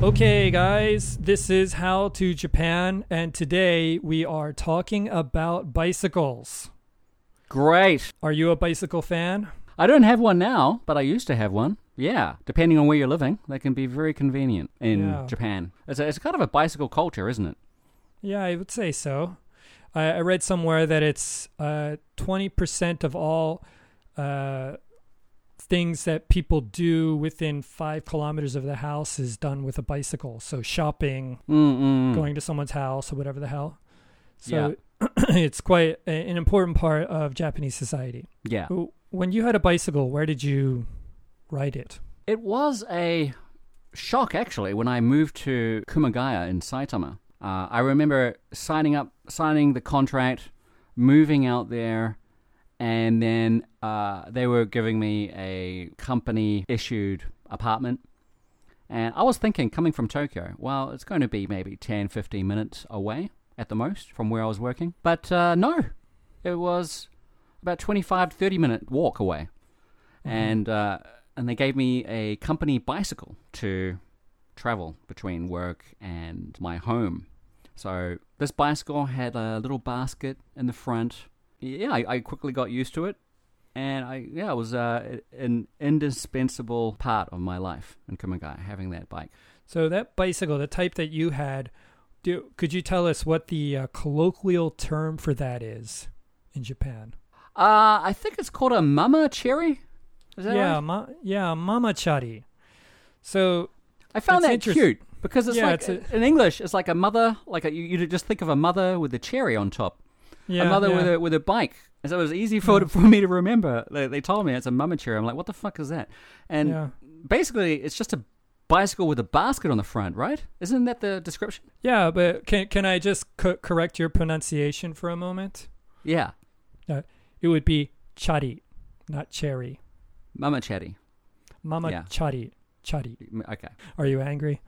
Okay, guys, this is How to Japan, and today we are talking about bicycles. Great. Are you a bicycle fan? I don't have one now, but I used to have one. Yeah, depending on where you're living, they can be very convenient in Yeah. Japan. It's, a, it's kind of a bicycle culture, isn't it? Yeah, I would say so. I, I read somewhere that it's uh, 20% of all uh, things that people do within five kilometers of the house is done with a bicycle. So shopping, Mm-mm. going to someone's house, or whatever the hell. So it's quite a, an important part of Japanese society. Yeah. When you had a bicycle, where did you ride it? It was a shock, actually, when I moved to Kumagaya in Saitama. Uh, I remember signing up, signing the contract, moving out there, and then uh, they were giving me a company issued apartment. And I was thinking, coming from Tokyo, well, it's going to be maybe 10, 15 minutes away at the most from where I was working. But uh, no, it was about 25 to 30 minute walk away. And, uh, and they gave me a company bicycle to travel between work and my home. So this bicycle had a little basket in the front. Yeah, I, I quickly got used to it, and I yeah, it was uh, an indispensable part of my life in Kumagai having that bike. So that bicycle, the type that you had, do, could you tell us what the uh, colloquial term for that is in Japan? Uh, I think it's called a mama cherry. Is that yeah, right? ma- yeah, mamachari. So I found that interest- cute because it's Yeah, like it's a- in English, it's like a mother, like a, you, you just think of a mother with a cherry on top. Yeah, a mother yeah. with a with a bike. And so it was easy for for me to remember. They, they told me it's a mama chair. I'm like, what the fuck is that? And Yeah. basically, it's just a bicycle with a basket on the front, right? Isn't that the description? Yeah, but can can I just co- correct your pronunciation for a moment? Yeah, uh, It would be chari, not cherry. mama chatty. Mama Yeah. chari, chari. Okay. Are you angry?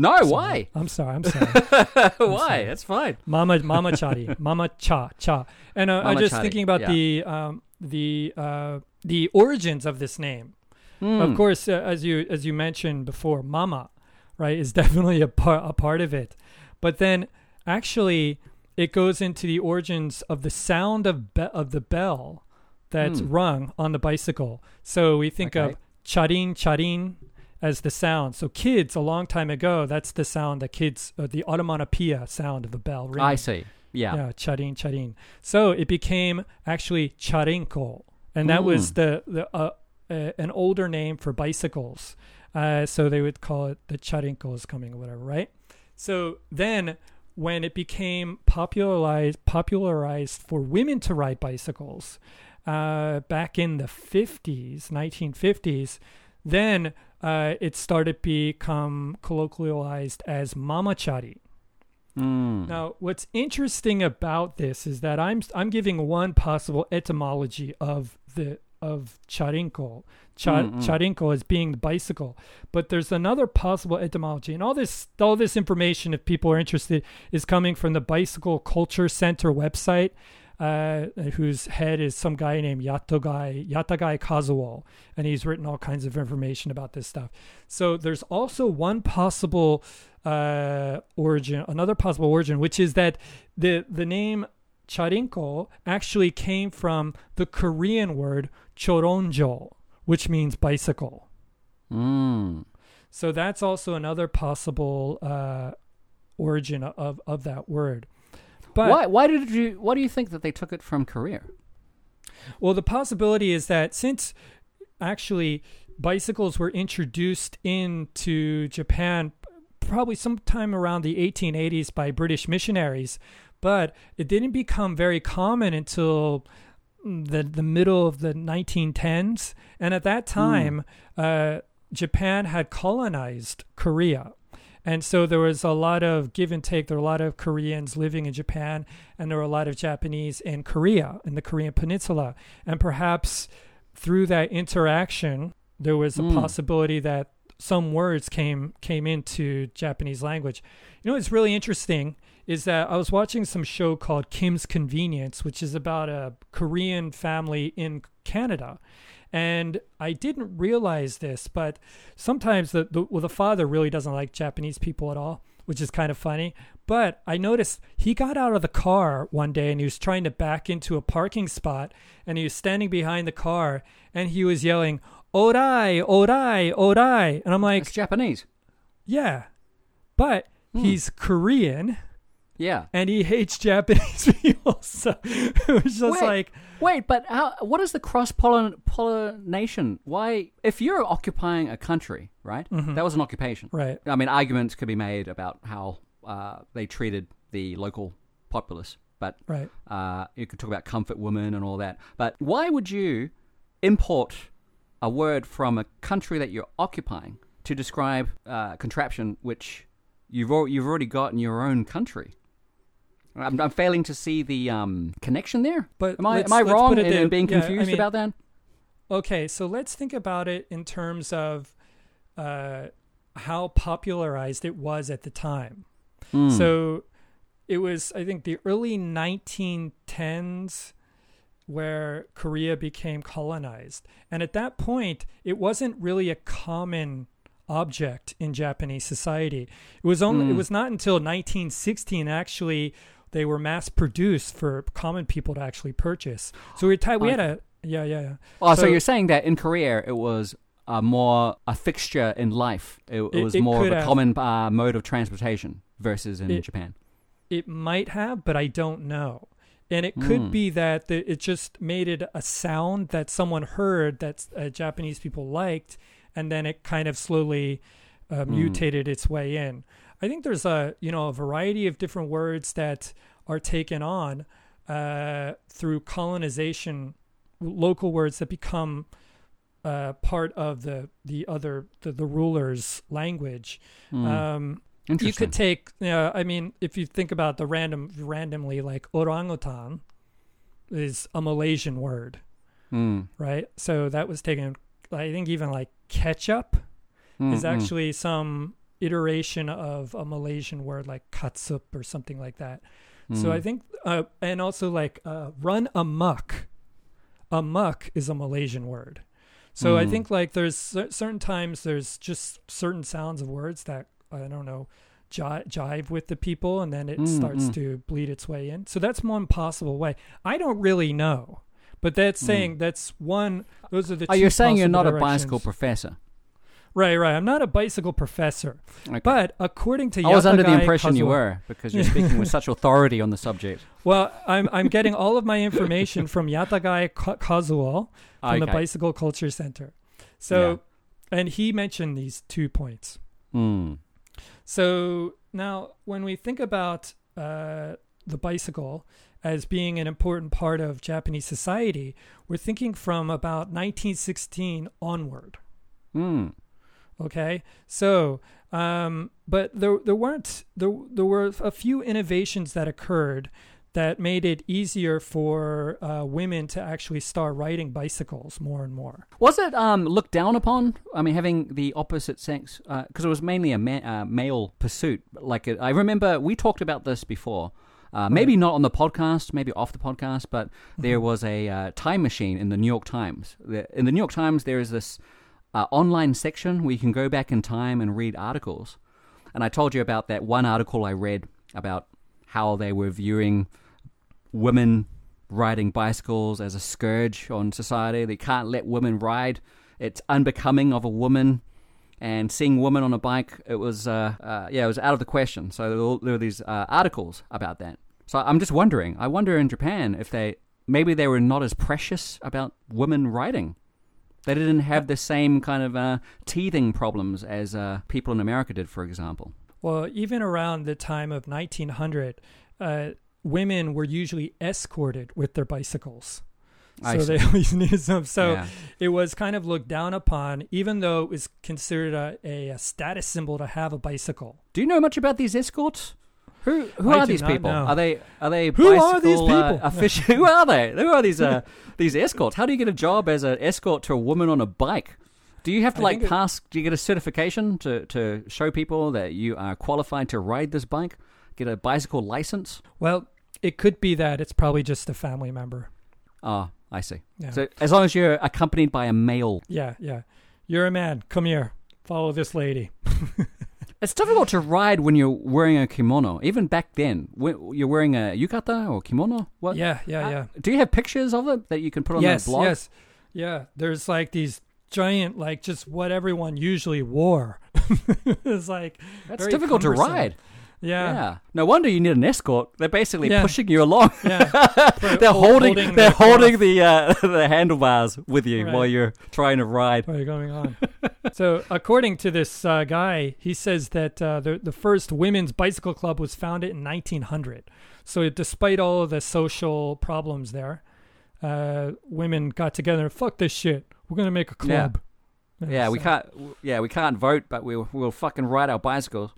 No, Sorry. why? I'm sorry. I'm sorry. why? sorry. That's fine. Mama Mama Chari, Mama Cha Cha, and uh, I'm just thinking about yeah. the um, the uh, the origins of this name. Hmm. Of course, uh, as you as you mentioned before, Mama, right, is definitely a part a part of it. But then, actually, it goes into the origins of the sound of be- of the bell that's Hmm. rung on the bicycle. So we think Okay. of charin charin as the sound. So kids, a long time ago, that's the sound that kids, uh, the automatopoeia sound of a bell ringing. I see. Yeah. Yeah, charin, charin. So it became actually charinko, and that was Mm. the the uh, uh, an older name for bicycles. Uh, so they would call it the charinko is coming or whatever, right? So then when it became popularized popularized for women to ride bicycles uh, back in the 50s, 1950s, then uh, it started to become colloquialized as mamachari. Mm. Now, what's interesting about this is that I'm I'm giving one possible etymology of the of charinko, Cha, Mm, mm. charinko as being the bicycle, but there's another possible etymology, and all this all this information, if people are interested, is coming from the Bicycle Culture Center website. Uh, whose head is some guy named Yatagai Yatagai Kazuo, and he's written all kinds of information about this stuff. So there's also one possible uh, origin, another possible origin, which is that the the name charinko actually came from the Korean word choronjo, which means bicycle. Mm. So that's also another possible uh, origin of of that word. But why? Why did you? Why do you think that they took it from Korea? Well, the possibility is that since actually bicycles were introduced into Japan probably sometime around the 1880s by British missionaries, but it didn't become very common until the the middle of the 1910s, and at that time, uh, Japan had colonized Korea. And so there was a lot of give and take. There were a lot of Koreans living in Japan, and there were a lot of Japanese in Korea, in the Korean Peninsula. And perhaps through that interaction, there was a Mm. possibility that some words came came into Japanese language. You know, what's really interesting is that I was watching some show called Kim's Convenience, which is about a Korean family in Canada. And I didn't realize this, but sometimes the, the well, the father really doesn't like Japanese people at all, which is kind of funny. But I noticed he got out of the car one day and he was trying to back into a parking spot and he was standing behind the car and he was yelling, Orai, Orai, Orai. And I'm like, It's Japanese. yeah, but Hmm. he's Korean Yeah. and he hates Japanese people. So it was just Wait. like, Wait, but how, what is the cross pollination? Why, if you're occupying a country, right? That was an occupation. Mm-hmm. right. I mean, arguments could be made about how uh, they treated the local populace, but Right. uh, you could talk about comfort women and all that. But why would you import a word from a country that you're occupying to describe uh, contraption which you've al- you've already got in your own country? I'm, I'm failing to see the um, connection there. But am I am I wrong in, in in- being yeah, I confused mean- about that? Okay, so let's think about it in terms of uh, how popularized it was at the time. Hmm. So it was, I think, the early 1910s where Korea became colonized. And at that point, it wasn't really a common object in Japanese society. It was only it Mm. was not until 1916 actually they were mass produced for common people to actually purchase. So we ti- we had a yeah yeah yeah. Oh, so, So- you're saying that in Korea it was uh, more a fixture in life. It, it It- was it more of a have. common uh, mode of transportation versus in Japan. It might have, but I don't know. And it could Hmm. be that the, it just made it a sound that someone heard that uh, Japanese people liked, and then it kind of slowly uh, Hmm. mutated its way in. I think there's a you know a variety of different words that are taken on uh, through colonization, local words that become uh, part of the the other the, the ruler's language. Hmm. Um, you could take yeah i mean if you think about the random randomly like orangutan is a malaysian word Hmm. right so that was taken i think even like ketchup Hmm, is hmm. actually some iteration of a malaysian word like katsup or something like that so Hmm. i think uh, and also like uh, run amok amok is a malaysian word so i Hmm. think like there's cer- certain times there's just certain sounds of words that i don't know ji- jive with the people and then it Mm, starts mm. to bleed its way in so that's one possible way i don't really know but that's saying that's one those are the Hmm. Oh, two you're saying you're not a bicycle professor. Right right i'm not a bicycle professor Okay. but according to I was under the impression you were because you're speaking with such authority on the subject. Well, I'm I'm getting all of my information from Yatagai Ka- Kazuo from the Bicycle Culture Center. So, and he mentioned these two points. Hmm. So now, when we think about uh, the bicycle as being an important part of Japanese society, we're thinking from about 1916 onward. Hmm. Okay, so um, but there there weren't there there were a few innovations that occurred that made it easier for uh, women to actually start riding bicycles more and more. Was it um, looked down upon? I mean, having the opposite sex because it was mainly a ma- uh, male pursuit. Like it, I remember, we talked about this before. Uh, maybe not on the podcast, maybe off the podcast, but there was a uh, time machine in the New York Times. In the New York Times, there is this uh, online section where you can go back in time and read articles. And I told you about that one article I read about how they were viewing women riding bicycles as a scourge on society. They can't let women ride. It's unbecoming of a woman. And seeing women on a bike, it was uh, uh, yeah, it was out of the question. So there were, these uh, articles about that. So I'm just wondering. I wonder in Japan if they maybe they were not as precious about women riding. They didn't have the same kind of uh, teething problems as uh, people in America did, for example. Well, even around the time of 1900, uh, women were usually escorted with their bicycles. I so see. they always needed some. So Yeah. it was kind of looked down upon, even though it was considered a, a, a status symbol to have a bicycle. Do you know much about these escorts? Who who I are do these not people? know. Are they are they Who are bicycle, these Uh, people? offici- who are they? Who are these uh, these escorts? How do you get a job as an escort to a woman on a bike? Do you have to I like think it- pass? Do you get a certification to to show people that you are qualified to ride this bike? get a bicycle license? Well, it could be that it's probably just a family member. Oh, I see. Yeah. So as long as you're accompanied by a male, yeah, yeah. You're a man. Come here. Follow this lady. it's difficult to ride when you're wearing a kimono. Even back then, when you're wearing a yukata or kimono. What? Yeah, yeah, Uh, yeah. Do you have pictures of it that you can put on yes, the blog? yes. Yeah, there's like these giant, like just what everyone usually wore. it's like That's difficult to ride. Yeah, Yeah. No wonder you need an escort. They're basically Yeah. pushing you along. yeah. they're holding, holding they're the holding the uh, the handlebars with you Right. while you're trying to ride. What are you going on? so, according to this uh, guy, he says that uh, the the first women's bicycle club was founded in 1900. So, despite all of the social problems there, uh, women got together and fuck this shit. We're gonna make a club. Yeah, we so- can't. Yeah, we can't vote, but we'll we'll fucking ride our bicycles.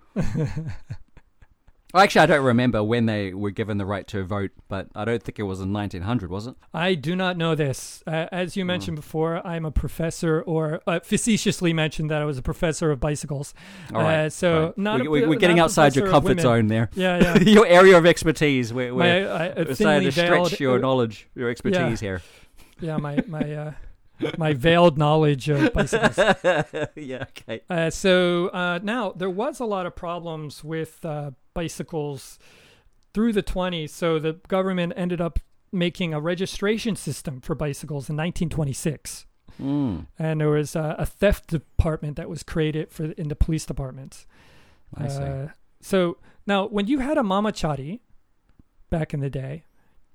Well, Actually, I don't remember when they were given the right to vote, but I don't think it was in 1900, was it? I do not know this. Uh, as you mentioned before, I'm a professor, or uh, facetiously mentioned that I was a professor of bicycles. All right. Uh, so right. not we, a- we, we're getting outside your comfort zone there. Yeah, yeah. your area of expertise. We're, we're, uh, we're starting to stretch your uh, knowledge, your expertise here. yeah, my my uh, my veiled knowledge of bicycles. yeah. Okay. Uh, so uh, now there was a lot of problems with uh, bicycles through the 20s. So the government ended up making a registration system for bicycles in 1926, Mm, and there was uh, a theft department that was created for in the police departments. I see. Uh, so now, when you had a mamachari back in the day,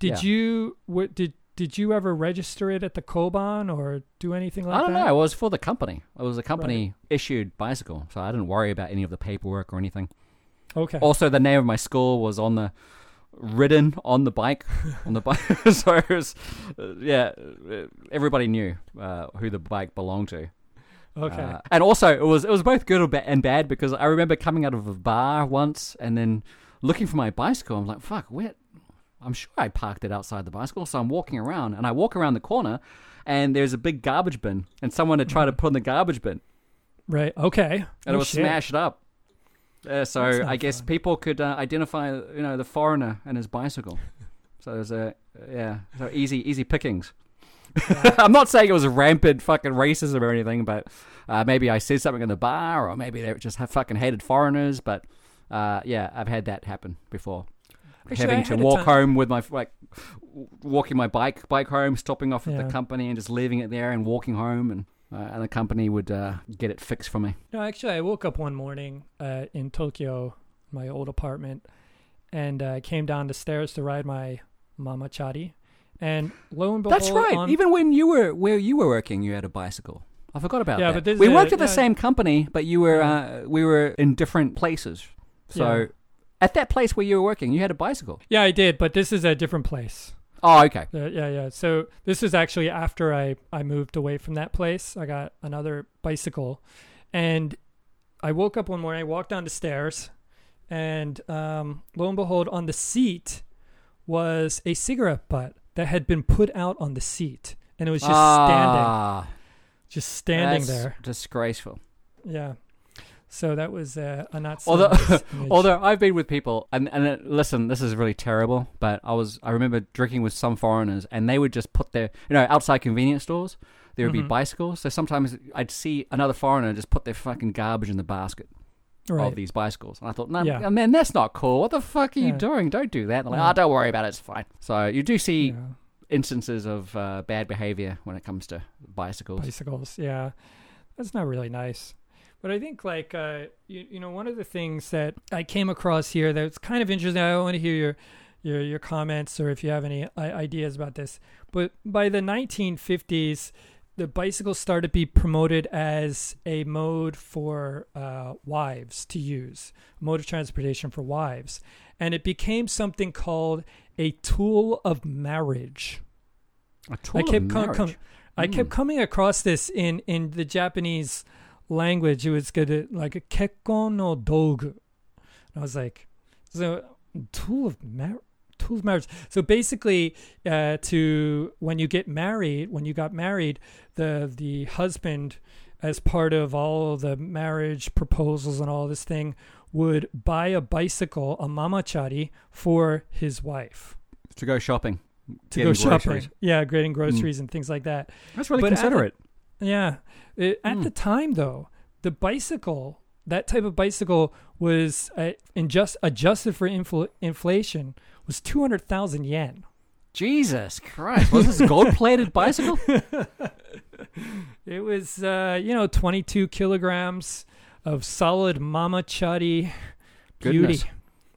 did Yeah. you what did did you ever register it at the Koban or do anything like that? I don't that? know. It was for the company. It was a company issued bicycle, so I didn't worry about any of the paperwork or anything. Okay. Also, the name of my school was on the ridden on the bike on the bike. so it was, uh, yeah, uh, everybody knew uh, who the bike belonged to. okay. Uh, and also, it was it was both good and and bad because I remember coming out of a bar once and then looking for my bicycle. I'm like, fuck, where? I'm sure I parked it outside the bicycle. So I'm walking around and I walk around the corner and there's a big garbage bin and someone had tried to put in the garbage bin right. Okay. and Oh, it was shit. smashed up. Uh, so I guess fun. people could uh, identify, you know, the foreigner and his bicycle. so there's a yeah, so easy easy pickings. I'm not saying it was rampant fucking racism or anything, but uh, maybe I said something in the bar, or maybe they just have fucking hated foreigners. But uh, yeah, I've had that happen before. Actually, Having to walk home with my like walking my bike bike home, stopping off at Yeah. the company and just leaving it there and walking home, and uh, and the company would uh, get it fixed for me. No, actually, I woke up one morning uh, in Tokyo, my old apartment, and uh, came down the stairs to ride my mamachari. And lo and behold, That's right. on- Even when you were where you were working, you had a bicycle. I forgot about Yeah, that. but this we worked a- at the yeah. same company, but you were uh, we were in different places. So Yeah. at that place where you were working, you had a bicycle. yeah, I did, but this is a different place. Oh, okay. Uh, yeah, yeah. So this is actually after I I moved away from that place. I got another bicycle, and I woke up one morning. I walked down the stairs, and um, lo and behold, on the seat was a cigarette butt that had been put out on the seat, and it was just standing, ah, just standing there. Disgraceful. Yeah. So that was uh, a not so Although, nice although I've been with people, and and uh, listen, this is really terrible. But I was, I remember drinking with some foreigners, and they would just put their, you know, outside convenience stores, there would be Mhm. bicycles. So sometimes I'd see another foreigner just put their fucking garbage in the basket. right. of these bicycles. And I thought, no, Yeah. man, that's not cool. What the fuck are you doing? Don't do that. And like, Yeah. oh, don't worry about it. It's fine. So you do see Yeah. instances of uh, bad behavior when it comes to bicycles. bicycles yeah that's not really nice but i think like uh you, you know one of the things that i came across here that's kind of interesting i want to hear your your your comments or if you have any ideas about this but by the 1950s the bicycle started to be promoted as a mode for uh, wives to use mode of transportation for wives and it became something called a tool of marriage A tool I kept of com- marriage. com- I kept Mm. coming across this in in the Japanese language. It was good, like a kekkon no dogu. And I was like, so tool of mar- tool of marriage. So basically, uh, to when you get married, when you got married, the the husband, as part of all the marriage proposals and all this thing, would buy a bicycle, a mamachari, for his wife To go shopping. to go shopping. groceries. Mm. Yeah, getting groceries and things like that. That's really But at considerate. Yeah. It, at Hmm. the time, though, the bicycle, that type of bicycle was uh, in just adjusted for infl- inflation was 200,000 yen. Jesus Christ. Was this a gold plated bicycle? It was, uh, you know, 22 kilograms of solid mamachari beauty.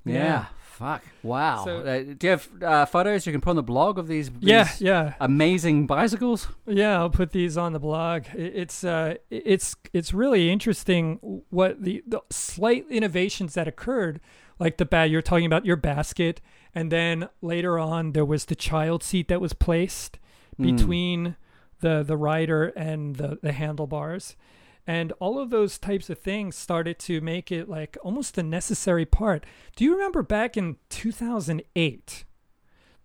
Yeah. Yeah. Fuck. Wow. So- uh, do you have uh, photos you can put on the blog of these, Yeah, these yeah. amazing bicycles? Yeah, I'll put these on the blog. It's uh, it's it's really interesting what the, the slight innovations that occurred, like the bag you're talking about your basket, and then later on there was the child seat that was placed Mm. between the the rider and the the handlebars, and all of those types of things started to make it like almost a necessary part. Do you remember back in 2008?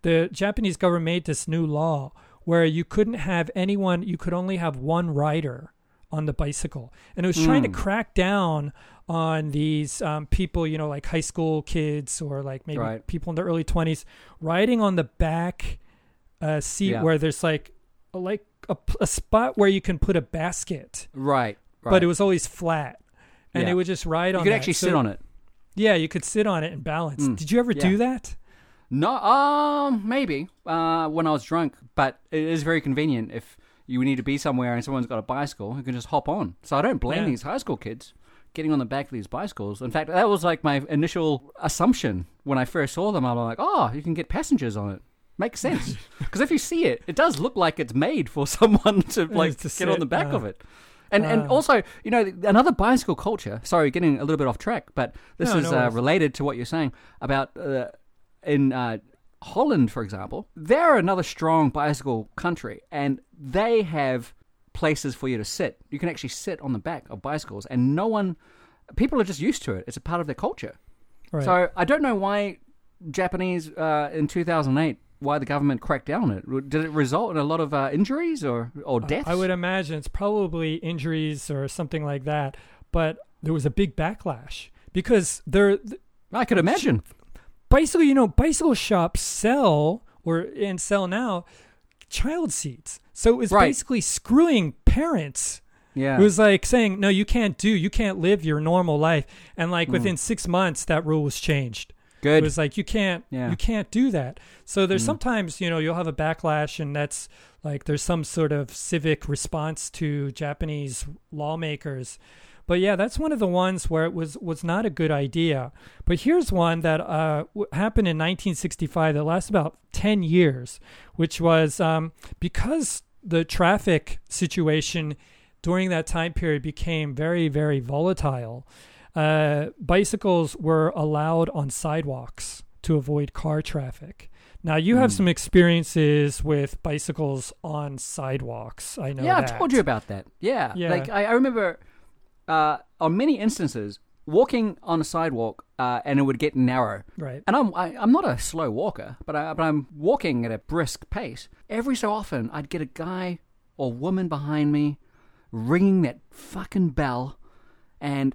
the Japanese government made this new law where you couldn't have anyone, you could only have one rider on the bicycle. And it was trying to Mm. crack down on these um, people, you know, like high school kids or like maybe Right. people in their early 20s riding on the back uh, seat Yeah. where there's like, like a, a spot where you can put a basket, Right. Right. but it was always flat. And Yeah. it would just ride on. you could that. actually So- sit on it. Yeah, you could sit on it and balance. Mm. Did you ever Yeah. do that? No, um, maybe uh, when I was drunk, but it is very convenient if you need to be somewhere and someone's got a bicycle, you can just hop on. So I don't blame Yeah. these high school kids getting on the back of these bicycles. In fact, that was like my initial assumption when I first saw them. I'm like, oh, you can get passengers on it. Makes sense because if you see it, it does look like it's made for someone to like to get on the back uh, of it. And and uh. also, you know, another bicycle culture. Sorry, getting a little bit off track, but this No, is no uh, related to what you're saying about uh, in uh, Holland, for example. They're another strong bicycle country, and they have places for you to sit. You can actually sit on the back of bicycles, and no one, people are just used to it. It's a part of their culture. Right. So I don't know why Japanese uh, in 2008 why the government cracked down on it. Did it result in a lot of uh, injuries or or deaths? I would imagine it's probably injuries or something like that. But there was a big backlash because there the I could imagine. bicycle, you know, bicycle shops sell or and sell now child seats. So it was Right. basically screwing parents. Yeah. It was like saying, "No, you can't do, you can't live your normal life." And like within six months, that rule was changed. Good. It was like you can't Yeah. you can't do that. So there's Mm. sometimes you know you'll have a backlash, and that's like there's some sort of civic response to Japanese lawmakers. But yeah, that's one of the ones where it was was not a good idea. But here's one that uh, happened in 1965 that lasted about 10 years, which was um, because the traffic situation during that time period became very very volatile uh, bicycles were allowed on sidewalks to avoid car traffic. Now you have Hmm. some experiences with bicycles on sidewalks. I know. yeah, that. I've told you about that. Yeah. Yeah. Like I, I remember uh, on many instances walking on a sidewalk uh, and it would get narrow. Right. And I'm I, I'm not a slow walker, but I but I'm walking at a brisk pace. Every so often, I'd get a guy or woman behind me ringing that fucking bell and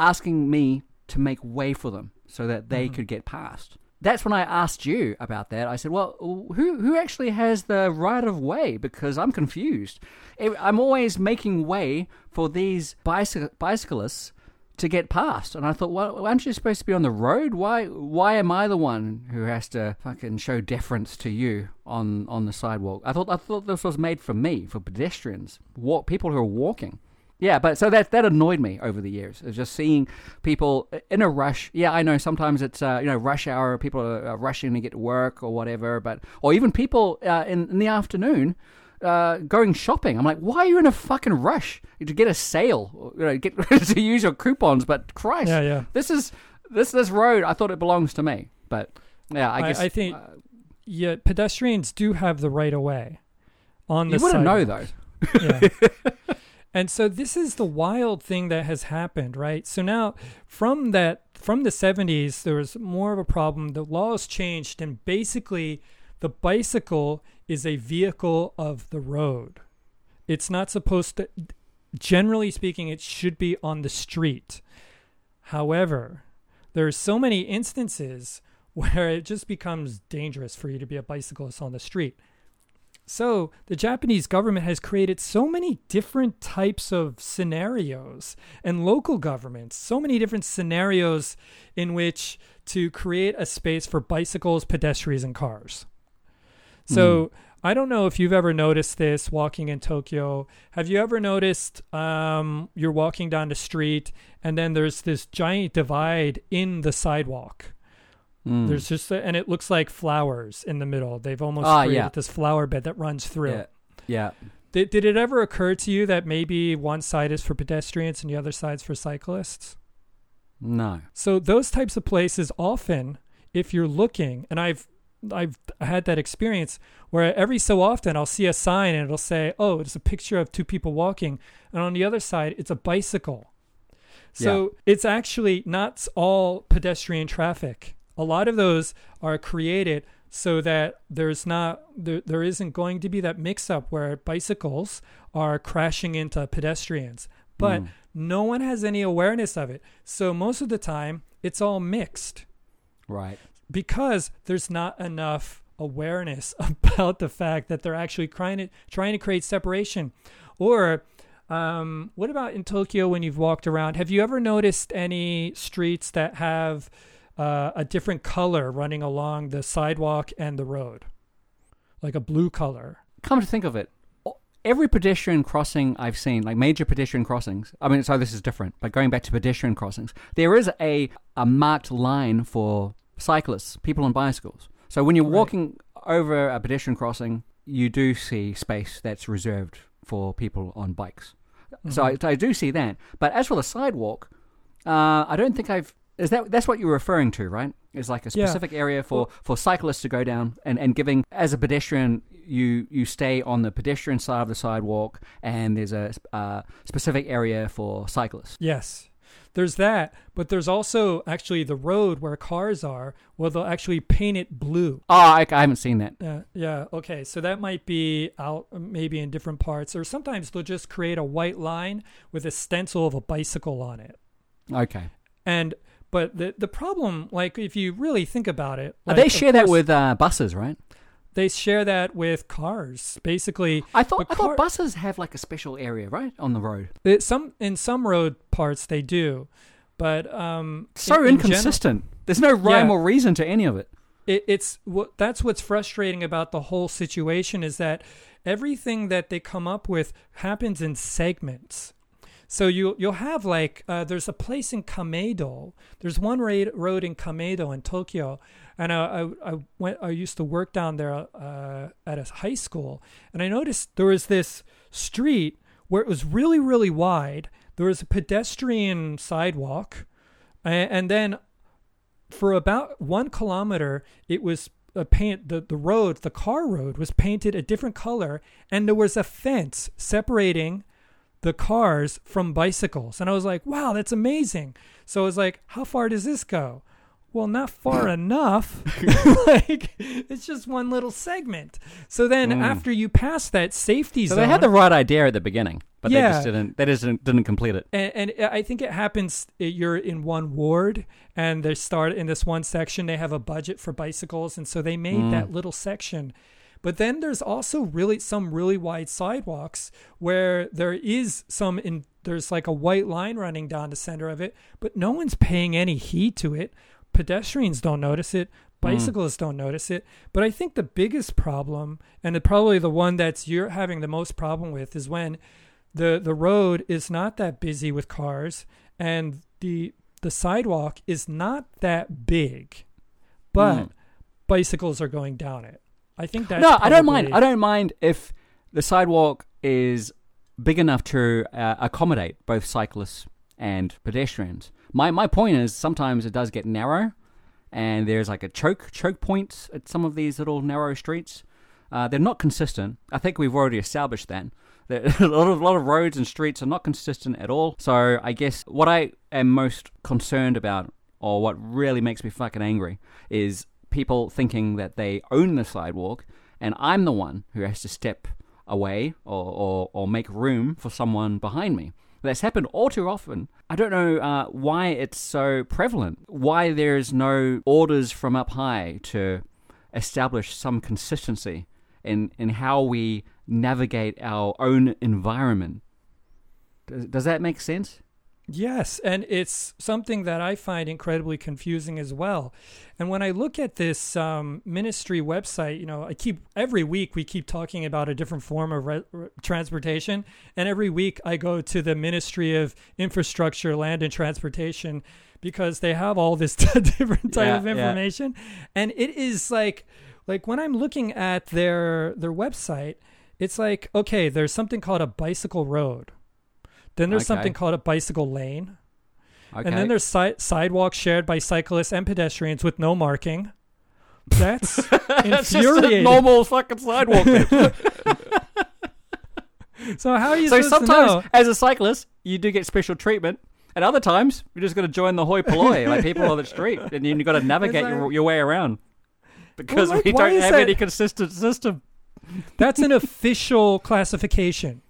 asking me to make way for them so that they Mm-hmm. could get past. That's when I asked you about that. I said, "Well, who who actually has the right of way? Because I'm confused. I'm always making way for these bicy- bicyclists to get past." And I thought, "Well, aren't you supposed to be on the road? Why why am I the one who has to fucking show deference to you on on the sidewalk?" I thought I thought this was made for me, for pedestrians, walk people who are walking. Yeah, but so that that annoyed me over the years. Of just seeing people in a rush. Yeah, I know sometimes it's uh, you know rush hour. People are, are rushing to get to work or whatever. But or even people uh, in in the afternoon uh, going shopping. I'm like, why are you in a fucking rush to get a sale? Or, You know, get to use your coupons. But Christ, Yeah, yeah. this is this this road. I thought it belongs to me. But yeah, I I- guess I think- uh, Yeah, pedestrians do have the right of way on the you wouldn't know though. yeah. And so this is the wild thing that has happened, right? So now from that from the 70s there was more of a problem. The laws changed and basically the bicycle is a vehicle of the road. It's not supposed to generally speaking it should be on the street. However, there's so many instances where it just becomes dangerous for you to be a bicyclist on the street. So, the Japanese government has created so many different types of scenarios, and local governments, so many different scenarios in which to create a space for bicycles, pedestrians, and cars. So, mm. I don't know if you've ever noticed this walking in Tokyo. Have you ever noticed um, you're walking down the street and then there's this giant divide in the sidewalk? Mm. There's just a, and it looks like flowers in the middle. They've almost ah, created yeah. this flower bed that runs through. Yeah. yeah. Did, did it ever occur to you that maybe one side is for pedestrians and the other side's for cyclists? No. So those types of places often, if you're looking, and I've I've had that experience where every so often I'll see a sign and it'll say, "Oh, it's a picture of two people walking," and on the other side it's a bicycle. So yeah. it's actually not all pedestrian traffic a lot of those are created so that there's not there, there isn't going to be that mix up where bicycles are crashing into pedestrians. But mm. no one has any awareness of it. So most of the time it's all mixed. Right. Because there's not enough awareness about the fact that they're actually trying to trying to create separation. Or um, what about in Tokyo when you've walked around? Have you ever noticed any streets that have uh, a different color running along the sidewalk and the road, like a blue color. Come to think of it, every pedestrian crossing I've seen, like major pedestrian crossings, I mean, so this is different, but going back to pedestrian crossings, there is a, a marked line for cyclists, people on bicycles. So when you're right. walking over a pedestrian crossing, you do see space that's reserved for people on bikes. Mm-hmm. So I, I, do see that. But as for the sidewalk, uh, I don't think I've is that that's what you're referring to, right? Is like a specific yeah. area for, for cyclists to go down and, and giving as a pedestrian you you stay on the pedestrian side of the sidewalk and there's a uh, specific area for cyclists. Yes. There's that, but there's also actually the road where cars are, where they'll actually paint it blue. Oh, I, I haven't seen that. Yeah, yeah. Okay, so that might be out maybe in different parts, or sometimes they'll just create a white line with a stencil of a bicycle on it. Okay. And but the the problem, like if you really think about it, like, they share that with uh, buses, right? They share that with cars, basically. I thought car- I thought buses have like a special area, right, on the road. It, some in some road parts they do, but um, so in, inconsistent. In general, There's no rhyme yeah, or reason to any of it. it it's what that's what's frustrating about the whole situation is that everything that they come up with happens in segments so you you'll have like uh, there's a place in Kameido. There's one road in Kameido in Tokyo, and I, I, I went. I used to work down there uh, at a high school, and I noticed there was this street where it was really really wide. There was a pedestrian sidewalk, and, and then for about one kilometer, it was a paint the, the road the car road was painted a different color and there was a fence separating the cars from bicycles. And I was like, wow, that's amazing. So I was like, how far does this go? Well, not far enough. like it's just one little segment. So then mm. after you pass that safety so zone, they had the right idea at the beginning, but yeah, they just didn't. They just didn't, didn't complete it. And, and I think it happens. You're in one ward, and they start in this one section. They have a budget for bicycles, and so they made mm. that little section but then there's also really some really wide sidewalks where there is some in there's like a white line running down the center of it, but no one's paying any heed to it. Pedestrians don't notice it. Hmm. Bicyclists mm. don't notice it. But I think the biggest problem, and probably the one that's you're having the most problem with, is when the the road is not that busy with cars and the the sidewalk is not that big, but mm. bicycles are going down it. I think that's no. I don't mind. I don't mind if the sidewalk is big enough to uh, accommodate both cyclists and pedestrians. My my point is sometimes it does get narrow, and there's like a choke choke points at some of these little narrow streets. Uh, they're not consistent. I think we've already established that. a lot of a lot of roads and streets are not consistent at all. So I guess what I am most concerned about, or what really makes me fucking angry, is people thinking that they own the sidewalk, and I'm the one who has to step away or, or, or make room for someone behind me. That's happened all too often. I don't know uh, why it's so prevalent. Why there's no orders from up high to establish some consistency in in how we navigate our own environment. Does, does that make sense? Yes, and it's something that I find incredibly confusing as well. And when I look at this um, ministry website, you know, I keep every week we keep talking about a different form of re- re- transportation, and every week I go to the Ministry of Infrastructure, Land and Transportation because they have all this different type Yeah, of yeah. information, and it is like, like when I'm looking at their their website, it's like okay, there's something called a bicycle road. Then there's Okay. something called a bicycle lane. Okay. And then there's si- sidewalks shared by cyclists and pedestrians with no marking. That's That's just a infuriating. normal fucking sidewalk. so how are you so supposed sometimes, to know? as a cyclist, you do get special treatment. And other times, you're just going to join the hoi polloi, like people on the street, and you've got to navigate like- your, your way around because like, we don't have that- any consistent system. That's an official classification.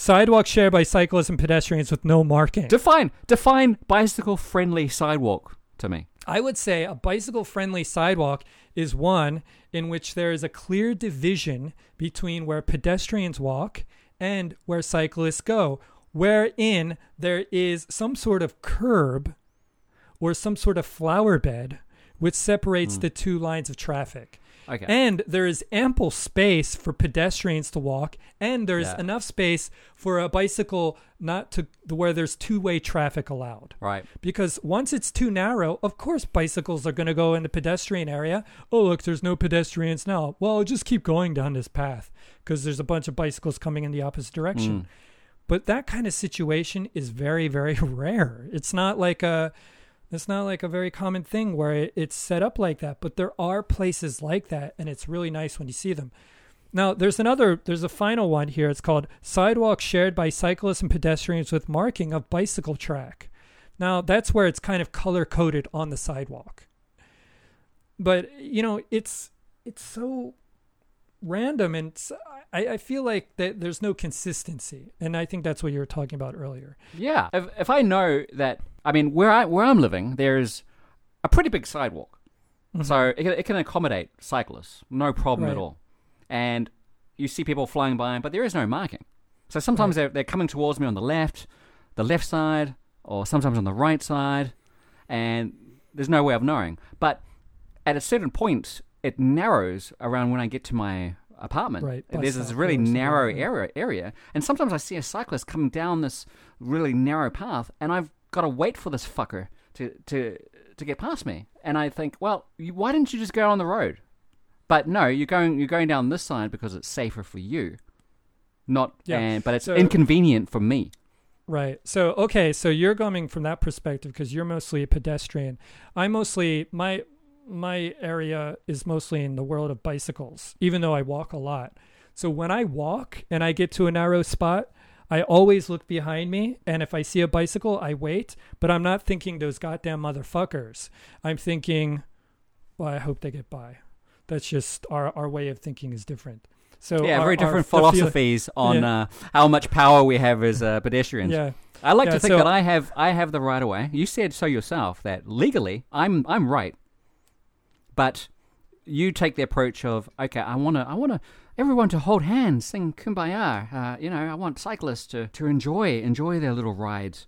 Sidewalks shared by cyclists and pedestrians with no marking. Define define bicycle friendly sidewalk to me. I would say a bicycle friendly sidewalk is one in which there is a clear division between where pedestrians walk and where cyclists go, wherein there is some sort of curb or some sort of flower bed which separates hmm. the two lines of traffic. Okay. And there is ample space for pedestrians to walk, and there's Yeah. enough space for a bicycle not to where there's two-way traffic allowed right. because once it's too narrow, of course bicycles are going to go in the pedestrian area. Oh, look, there's no pedestrians now. Well, just keep going down this path because there's a bunch of bicycles coming in the opposite direction. Mm. But that kind of situation is very, very rare. It's not like a it's not like a very common thing where it- it's set up like that, but there are places like that and it's really nice when you see them. Now, there's another, there's a final one here. It's called Sidewalk Shared by Cyclists and Pedestrians with Marking of Bicycle Track. Now, that's where it's kind of color coded on the sidewalk. But, you know, it's it's so random and I, I feel like that there's no consistency. And I think that's what you were talking about earlier. Yeah. If if I know that, I mean, where I where I'm living, there's a pretty big sidewalk, mm-hmm. so it, can- it can accommodate cyclists, no problem at all. And you see people flying by, but there is no marking. So sometimes they're they're coming towards me on the left, the left side, or sometimes on the right side, and there's no way of knowing. But at a certain point, it narrows around when I get to my apartment. Right, There's this really narrow area, area, and sometimes I see a cyclist coming down this really narrow path, and I've got to wait for this fucker to to to get past me. And I think, well, you, why didn't you just go on the road? But no, you're going you're going down this side because it's safer for you, not Yeah, and but it's so- inconvenient for me. Right. So okay, so you're coming from that perspective because you're mostly a pedestrian. I mostly my my area is mostly in the world of bicycles, even though I walk a lot. So when I walk and I get to a narrow spot, I always look behind me and if I see a bicycle, I wait, but I'm not thinking those goddamn motherfuckers. I'm thinking, well, I hope they get by. That's just our our way of thinking is different. So yeah, our- very different the feel- philosophies on Yeah. uh, how much power we have as uh, pedestrians. Yeah. I like Yeah, to think so- that I have I have the right of way. You said so yourself that legally I'm I'm right, but you take the approach of okay, I want to I want to everyone to hold hands, sing kumbaya. Uh, you know, I want cyclists to, to enjoy enjoy their little rides.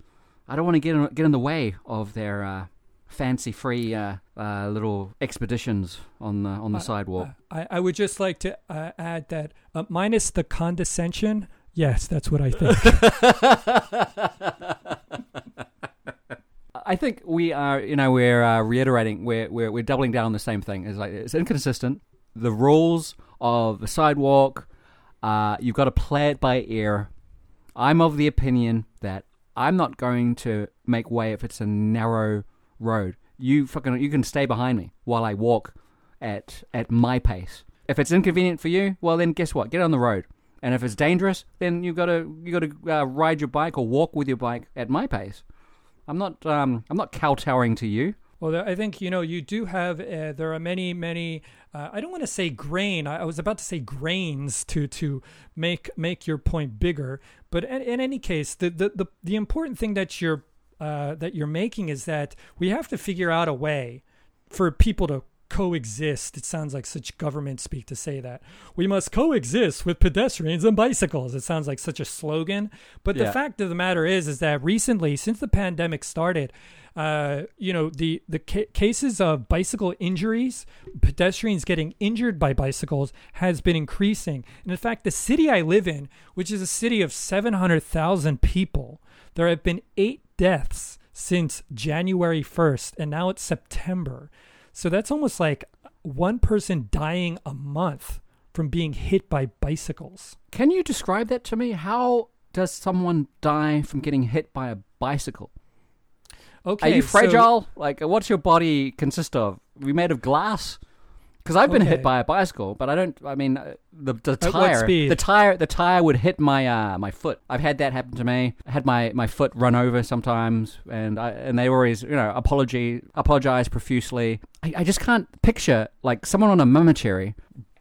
I don't want to get in, get in the way of their uh, fancy free uh, uh, little expeditions on the on the sidewalk. I, I would just like to uh, add that uh, minus the condescension, yes, that's what I think. I think we are, you know, we're uh, reiterating, we're, we're we're doubling down on the same thing. It's like it's inconsistent. The rules of the sidewalk, uh, you've got to play it by ear. I'm of the opinion that I'm not going to make way if it's a narrow road. You fucking you can stay behind me while I walk at at my pace. If it's inconvenient for you, well then guess what? Get on the road. And if it's dangerous, then you've got to you got to uh, ride your bike or walk with your bike at my pace. I'm not um I'm not kowtowing to you. Well, I think you know you do have. Uh, there are many, many. Uh, I don't want to say grain. I, I was about to say grains to to make make your point bigger. But in, in any case, the, the the the important thing that you're uh, that you're making is that we have to figure out a way for people to coexist. It sounds like such government speak to say that. We must coexist with pedestrians and bicycles. It sounds like such a slogan. But the fact of the matter is is that recently since the pandemic started, uh, you know, the the ca- cases of bicycle injuries, pedestrians getting injured by bicycles has been increasing. And in fact, the city I live in, which is a city of 700,000 people, there have been 8 deaths since January 1st and now it's September. So that's almost like one person dying a month from being hit by bicycles. Can you describe that to me? How does someone die from getting hit by a bicycle? Okay. Are you so- fragile? like, what's your body consist of? Are you made of glass? Because I've been Okay. hit by a bicycle, but I don't. I mean, uh, the the tire, the tire, the tire would hit my uh, my foot. I've had that happen to me. I had my, my foot run over sometimes, and I and they always you know apology apologize profusely. I, I just can't picture like someone on a mamachari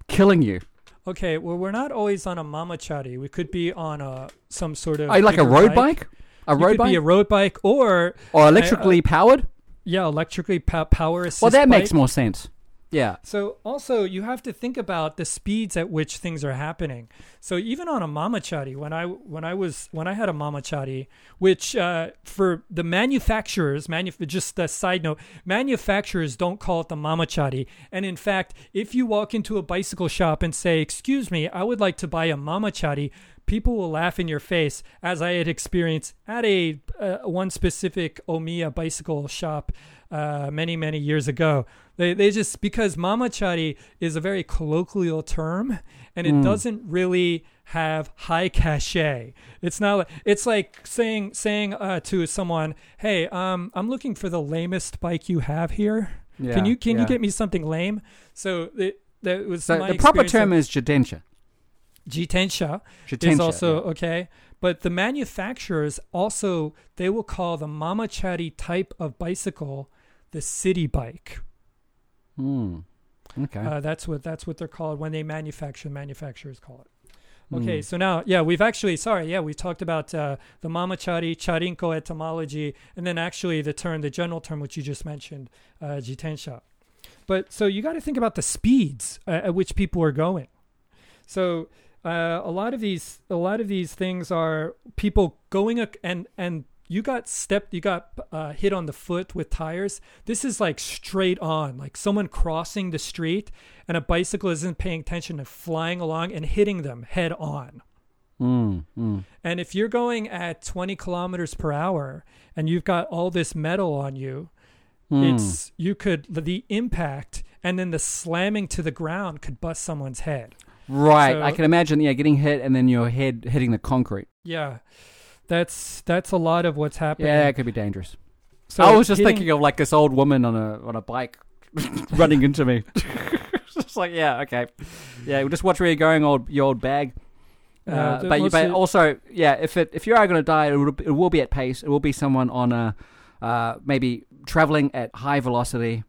killing you. Okay, well, we're not always on a mamachari. We could be on a some sort of you like a road bike? A You road could bike be a road bike or or electrically powered? yeah, electrically po- power assist. Well, that makes more sense. Yeah. So also you have to think about the speeds at which things are happening. So even on a mama mamachari, when I when I was when I had a mama mamachari, which uh, for the manufacturers, manu- just a side note, manufacturers don't call it the mama mamachari. And in fact, if you walk into a bicycle shop and say, "Excuse me, I would like to buy a mama mamachari," people will laugh in your face, as I had experienced at a uh, one specific Omiya bicycle shop uh, many many years ago. They they just because mama mamachari is a very colloquial term, and it doesn't really have high cachet. It's not. like- It's like saying saying uh, to someone, "Hey, um, I'm looking for the lamest bike you have here. Yeah, can you can yeah. you get me something lame?" So it, that was So the proper term of is jitensha. jitensha Jitensha, is also yeah. okay. But the manufacturers also they will call the mama mamachari type of bicycle the city bike. Hmm. Okay. Uh, that's what that's what they're called when they manufacture. Manufacturers call it. Okay, Mm. so now yeah, we've actually sorry yeah we talked about uh, the mamachari charinko etymology, and then actually the term the general term which you just mentioned, uh, jitensha. But so you got to think about the speeds uh, at which people are going. So uh, a lot of these a lot of these things are people going and and you got stepped you got uh, hit on the foot with tires this is like straight on like someone crossing the street and a bicycle isn't paying attention and flying along and hitting them head on Mm, mm. and if you're going at 20 kilometers per hour and you've got all this metal on you Mm. it's you could the impact and then the slamming to the ground could bust someone's head Right. So- I can imagine, yeah, getting hit and then your head hitting the concrete. yeah that's that's a lot of what's happening Yeah, it could be dangerous. so I was just hitting- thinking of like this old woman on a on a bike running into me. just like, yeah, okay. Yeah, just watch where you're going, old your old bag. Uh, Uh, but you, but also, yeah, if it if you are going to die, it will, it will be at pace. It will be someone on a uh, maybe traveling at high velocity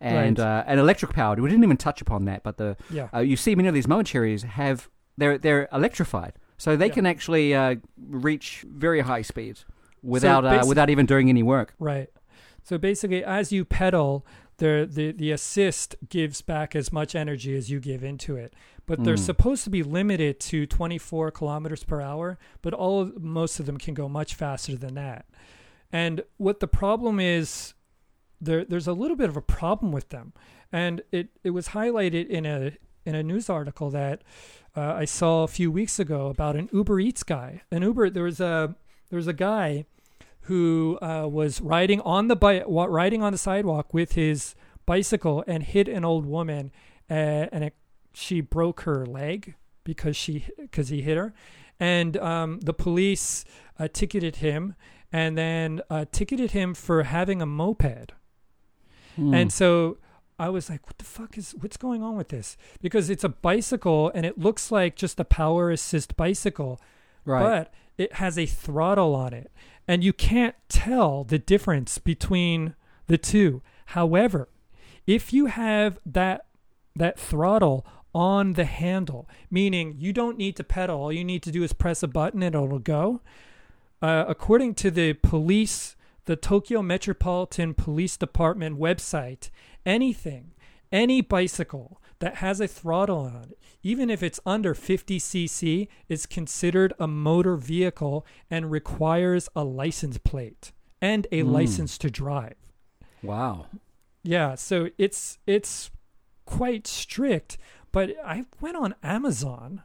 and Right. uh, and electric powered. We didn't even touch upon that, but the yeah uh, you see many of these mamacharis have they're they're electrified, so they Yeah. can actually uh, reach very high speeds without uh, without even doing any work. Right. So basically, as you pedal, the the the assist gives back as much energy as you give into it. But they're Mm. supposed to be limited to 24 kilometers per hour. But all of- most of them can go much faster than that. And what the problem is, there there's a little bit of a problem with them. And it it was highlighted in a in a news article that uh, I saw a few weeks ago about an Uber Eats guy. An Uber there was a there was a guy who uh, was riding on the bi- riding on the sidewalk with his bicycle and hit an old woman, uh, and it, she broke her leg because she because he hit her, and um, the police uh, ticketed him and then uh, ticketed him for having a moped. Hmm. And so I was like, what the fuck is what's going on with this? Because it's a bicycle and it looks like just a power assist bicycle, right, but it has a throttle on it. And you can't tell the difference between the two. However, if you have that that throttle on the handle, meaning you don't need to pedal, all you need to do is press a button and it'll go. Uh, according to the police, the Tokyo Metropolitan Police Department website, anything, any bicycle that has a throttle on it, even if it's under 50 cc, is considered a motor vehicle and requires a license plate and a Mm. license to drive. Wow. Yeah, so it's it's quite strict. But I went on Amazon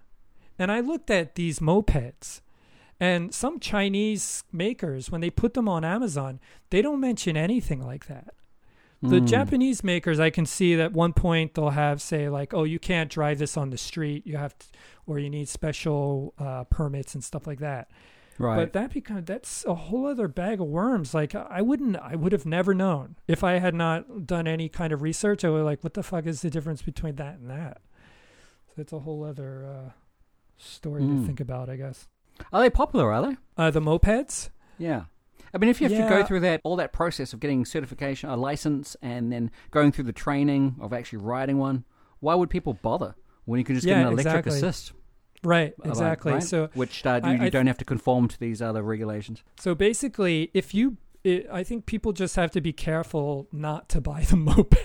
and I looked at these mopeds. And some Chinese makers, when they put them on Amazon, they don't mention anything like that. The Mm. Japanese makers, I can see that one point they'll have say like, "Oh, you can't drive this on the street. You have, to, or you need special uh, permits and stuff like that." Right. But that becomes that's a whole other bag of worms. Like I wouldn't, I would have never known if I had not done any kind of research. I would like, what the fuck is the difference between that and that? So it's a whole other uh, story Mm. to think about, I guess. Are they popular? Are they? Uh, the mopeds. Yeah. I mean, if you have to go through that all that process of getting certification, a license, and then going through the training of actually riding one, why would people bother when you can just get an electric exactly. assist? Right, exactly. right? So which uh, you, I- you I don't have to conform to these other regulations. So basically, if you, it, I think people just have to be careful not to buy the moped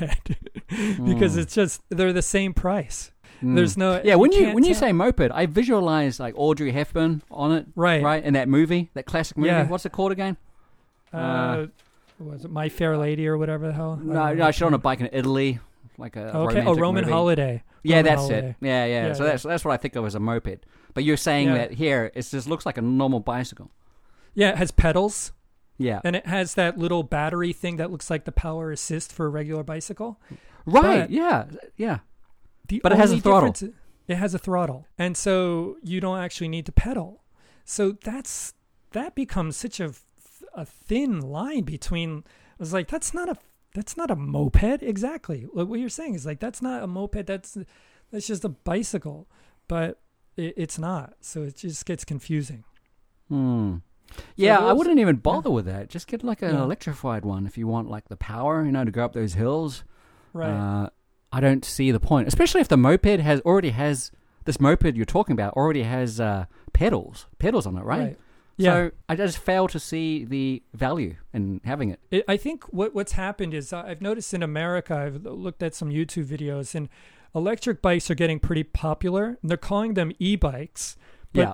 because Mm. it's just they're the same price. Mm. There's no yeah. When you can't when you tell- say moped, I visualize like Audrey Hepburn on it, right, right? In that movie, that classic movie. Yeah. What's it called again? uh, was it My Fair Lady or whatever the hell? No, no, she's on a bike in Italy, like a Okay, oh, romantic Roman movie. Holiday. Yeah, Roman that's Holiday. it. Yeah, yeah. Yeah, so yeah. that's that's what I think of as a moped. But you're saying that here it just looks like a normal bicycle. Yeah, it has pedals Yeah. and it has that little battery thing that looks like the power assist for a regular bicycle. Right. but- yeah. Yeah. But it has a throttle. It has a throttle, and so you don't actually need to pedal. So that's that becomes such a a thin line between. I was like, that's not a that's not a moped exactly. What you're saying is like that's not a moped. That's that's just a bicycle, but it, it's not. So it just gets confusing. Hmm. Yeah, I wouldn't even bother with that. Just get like an Yeah. electrified one if you want like the power, you know, to go up those hills. Right. Uh, I don't see the point, especially if the moped has already has this moped you're talking about already has uh, pedals, pedals on it, right? Yeah. So I just fail to see the value in having it. It, I think what what's happened is uh, I've noticed in America. I've looked at some YouTube videos, and electric bikes are getting pretty popular. And they're calling them e-bikes. But yeah,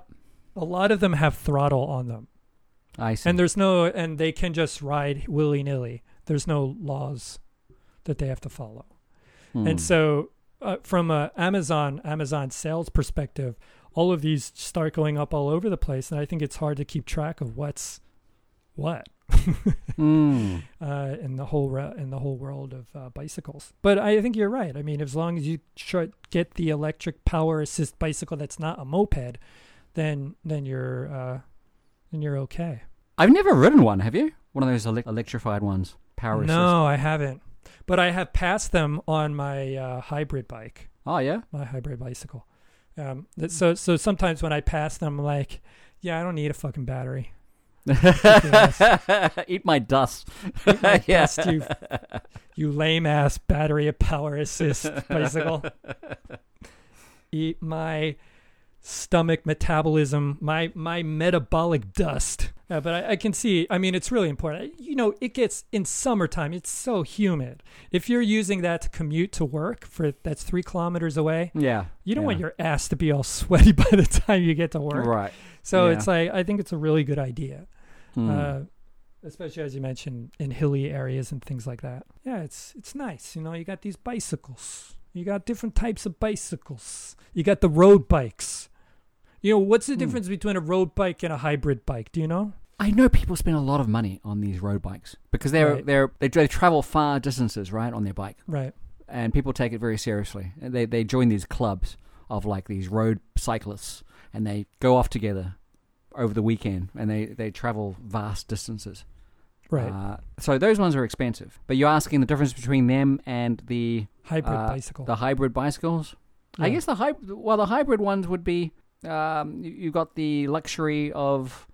A lot of them have throttle on them, I see. and there's no, and they can just ride willy nilly. There's no laws that they have to follow. Hmm. And so, uh, from a Amazon Amazon sales perspective, all of these start going up all over the place, and I think it's hard to keep track of what's what. Hmm. uh, in the whole re- in the whole world of uh, bicycles. But I think you're right. I mean, as long as you try get the electric power assist bicycle that's not a moped, then then you're then you're okay. I've never ridden one. Have you? One of those elec electrified ones, power assist. no, I haven't. But I have passed them on my uh, hybrid bike, Oh yeah. my hybrid bicycle. Um, so so sometimes when I pass them, I'm like, yeah, I don't need a fucking battery. Eat my dust. Eat my Yeah. dust, you, you lame ass battery of power assist bicycle. Eat my stomach metabolism, my my metabolic dust. Uh, but I, I can see. I mean, it's really important. You know, it gets in summertime. It's so humid. If you're using that to commute to work for that's three kilometers away, Yeah. you don't yeah. want your ass to be all sweaty by the time you get to work. Right. So Yeah. it's like I think it's a really good idea Hmm. uh, especially as you mentioned in hilly areas and things like that. Yeah, it's it's nice. You know, you got these bicycles. You got different types of bicycles. You got the road bikes. You know, what's the Hmm. difference between a road bike and a hybrid bike? Do you know? I know people spend a lot of money on these road bikes because they're Right. they're they, they travel far distances right on their bike, Right. and people take it very seriously. They they join these clubs of like these road cyclists, and they go off together over the weekend, and they they travel vast distances. Right. Uh, so those ones are expensive. But you're asking the difference between them and the hybrid uh, bicycle. the hybrid bicycles. I guess the hybrid. Well, the hybrid ones would be. Um, you, you got the luxury of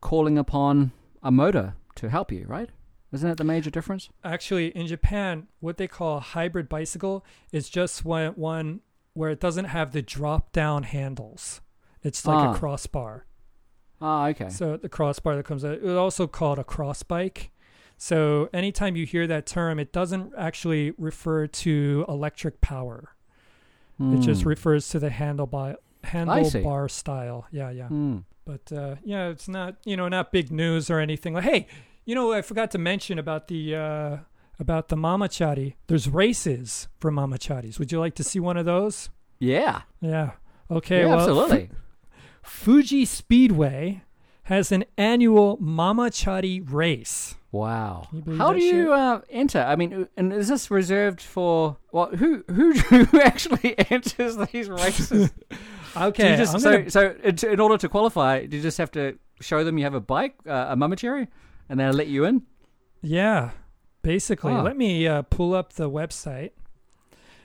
calling upon a motor to help you, right? Isn't that the major difference? Actually, in Japan, what they call a hybrid bicycle is just one, one where it doesn't have the drop down handles. It's like Ah. a crossbar. Ah, okay. So the crossbar that comes out, it's also called a cross bike. So anytime you hear that term, it doesn't actually refer to electric power. It just Hmm. refers to the handlebar. Handlebar style. Yeah, yeah. Hmm. But uh, yeah, it's not you know not big news or anything. Like, hey, you know, I forgot to mention about the uh, about the mamachari. There's races for mama mamacharis. Would you like to see one of those? Yeah. Yeah. Okay. yeah, well, absolutely. Fuji Speedway has an annual mamachari race. Wow. Can you believe How do you uh, enter? I mean, uh, and is this reserved for well, who who who actually enters these races? Okay. Just, so gonna- so in, order to qualify, do you just have to show them you have a bike, uh, a mamachari, and they'll let you in? yeah. Basically, Ah. let me uh, pull up the website.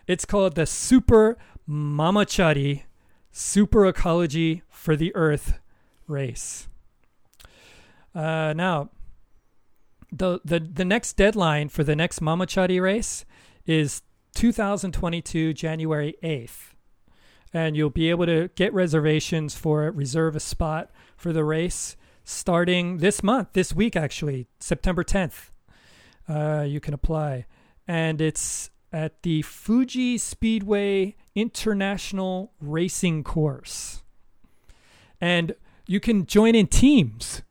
It's called the Super Mamachari Super Ecology for the Earth race. Uh, now, the, the the next deadline for the next Mamachari race is 2022 January 8th, and you'll be able to get reservations for reserve a spot for the race starting this month, this week actually, September 10th. Uh, you can apply, and it's at the Fuji Speedway International Racing Course, and you can join in teams.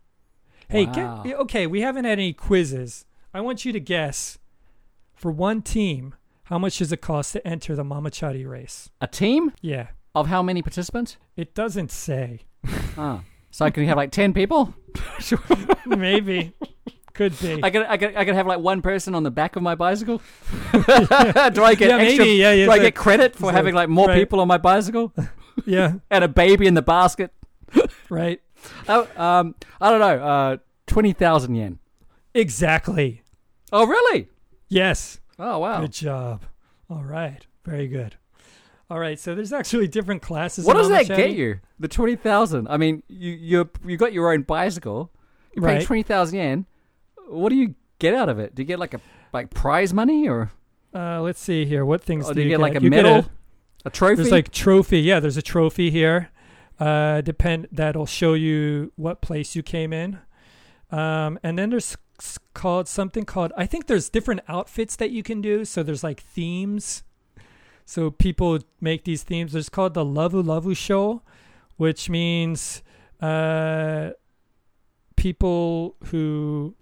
Hey, Wow. get, okay, we haven't had any quizzes. I want you to guess for one team how much does it cost to enter the Mamachari race? A team Yeah, of how many participants? it doesn't say. Ah, so I can have like ten people. Maybe, could be. I could I could I could have like one person on the back of my bicycle. do I get yeah, extra? maybe. Yeah, yeah. do I get credit for having like more right. people on my bicycle yeah, and a baby in the basket? right. Oh, um, I don't know. Uh, twenty thousand yen. Exactly. Oh, really? Yes. Oh, wow. Good job. All right. Very good. All right. So there's actually different classes. What does that get you? The twenty thousand. I mean, you you you got your own bicycle. You pay Right. twenty thousand yen. What do you get out of it? Do you get like a like prize money or, Uh, let's see here. What things or do do you get like a You medal, a trophy? There's like trophy. Yeah, there's a trophy here. Uh, depend that'll show you what place you came in. Um, and then there's called something called I think there's different outfits that you can do. So there's like themes. So people make these themes. There's called the Lavu Lavu Show, which means uh, people who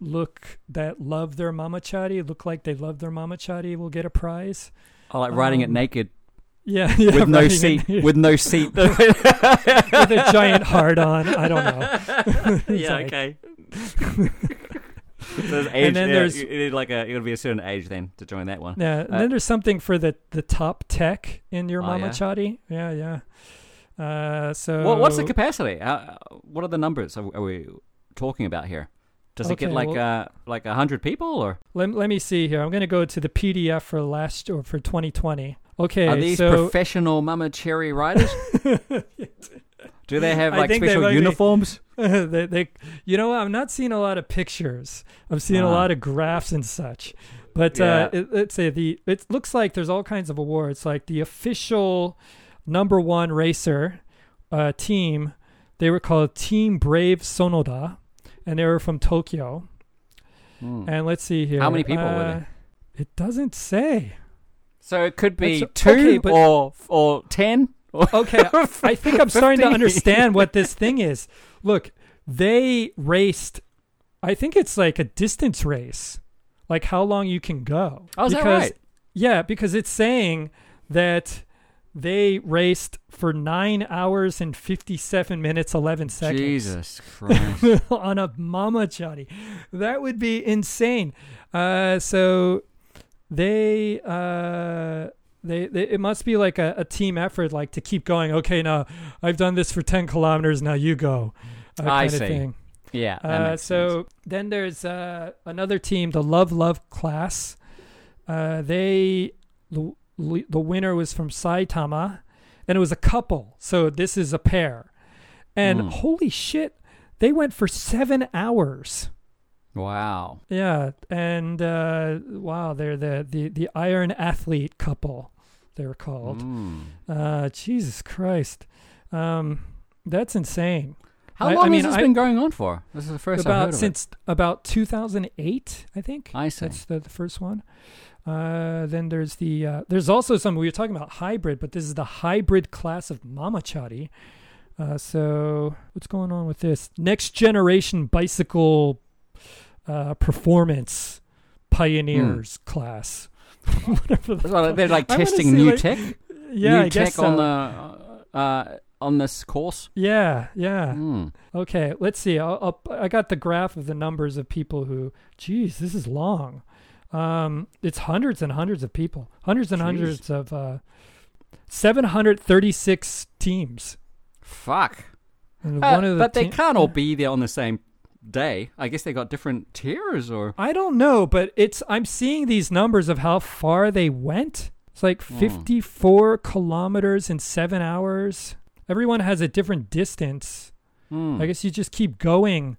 look that love their mamachari look like they love their mamachari will get a prize. oh, like riding it um, naked Yeah, yeah with no seat. it- with no seat. with a giant hard on. I don't know. It's yeah. like- Okay. So there's age, And then yeah, there's- you you need like a you gotta be a certain age then to join that one. Yeah, and Uh, then there's something for the the top tech in your Oh, yeah? mamachari. Yeah, yeah. Uh, so What, what's the capacity? How, what are the numbers are, are we talking about here? Does it get like well- uh like a hundred people or let, let me see here. I'm going to go to the PDF for last or for 2020. Okay, are these so professional Mama Cherry riders? Do they have like they special be- uniforms? they, they, you know. I'm not seeing a lot of pictures. I'm seeing a Ah. lot of graphs and such. But Yeah. uh, it, let's say the it looks like there's all kinds of awards. Like the official number one racer uh, team, they were called Team Brave Sonoda, and they were from Tokyo. Hmm. And let's see here. How many people were Uh, there? It doesn't say. So it could be That's- two okay, but- or or ten. Or Okay, I think I'm starting to understand what this thing is. Look, they raced. I think it's like a distance race, like how long you can go. Oh, is that right? Yeah, because it's saying that they raced for nine hours and fifty-seven minutes eleven seconds Jesus Christ! on a mamachari. That would be insane. Uh, so they, uh, they, they, it must be like a, a team effort, like to keep going. Okay, now I've done this for ten kilometers. Now you go. Uh, I kind of see. thing. yeah. Uh, so sense. then there's uh, another team, the Love Love class. Uh, they the, the winner was from Saitama, and it was a couple. So this is a pair, and Mm. holy shit, they went for seven hours. Wow. Yeah, and uh, wow, they're the, the the Iron Athlete couple. They're called. Mm. Uh, Jesus Christ, um, that's insane. How I- I long mean, has this I- been going on for? This is the first about since about 2008, I think. I see. That's the, the first one. Uh, then there's the uh, there's also some we were talking about hybrid, but this is the hybrid class of mamachari. Uh, so what's going on with this next generation bicycle uh, performance pioneers class? Whatever. The Well, they're like testing new like- tech, Yeah, new I guess tech on the uh, on this course. Yeah, yeah. Mm. Okay, let's see. I'll, I'll, I got the graph of the numbers of people who. Geez, this is long. Um, it's hundreds and hundreds of people, hundreds and Jeez. hundreds of. Uh, Seven hundred thirty-six teams. Fuck. Uh, one of the but they can't all be there on the same day. I guess they got different tiers, or I don't know, but it's. I'm seeing these numbers of how far they went. It's like Hmm. 54 kilometers in seven hours. Everyone has a different distance. Hmm. I guess you just keep going.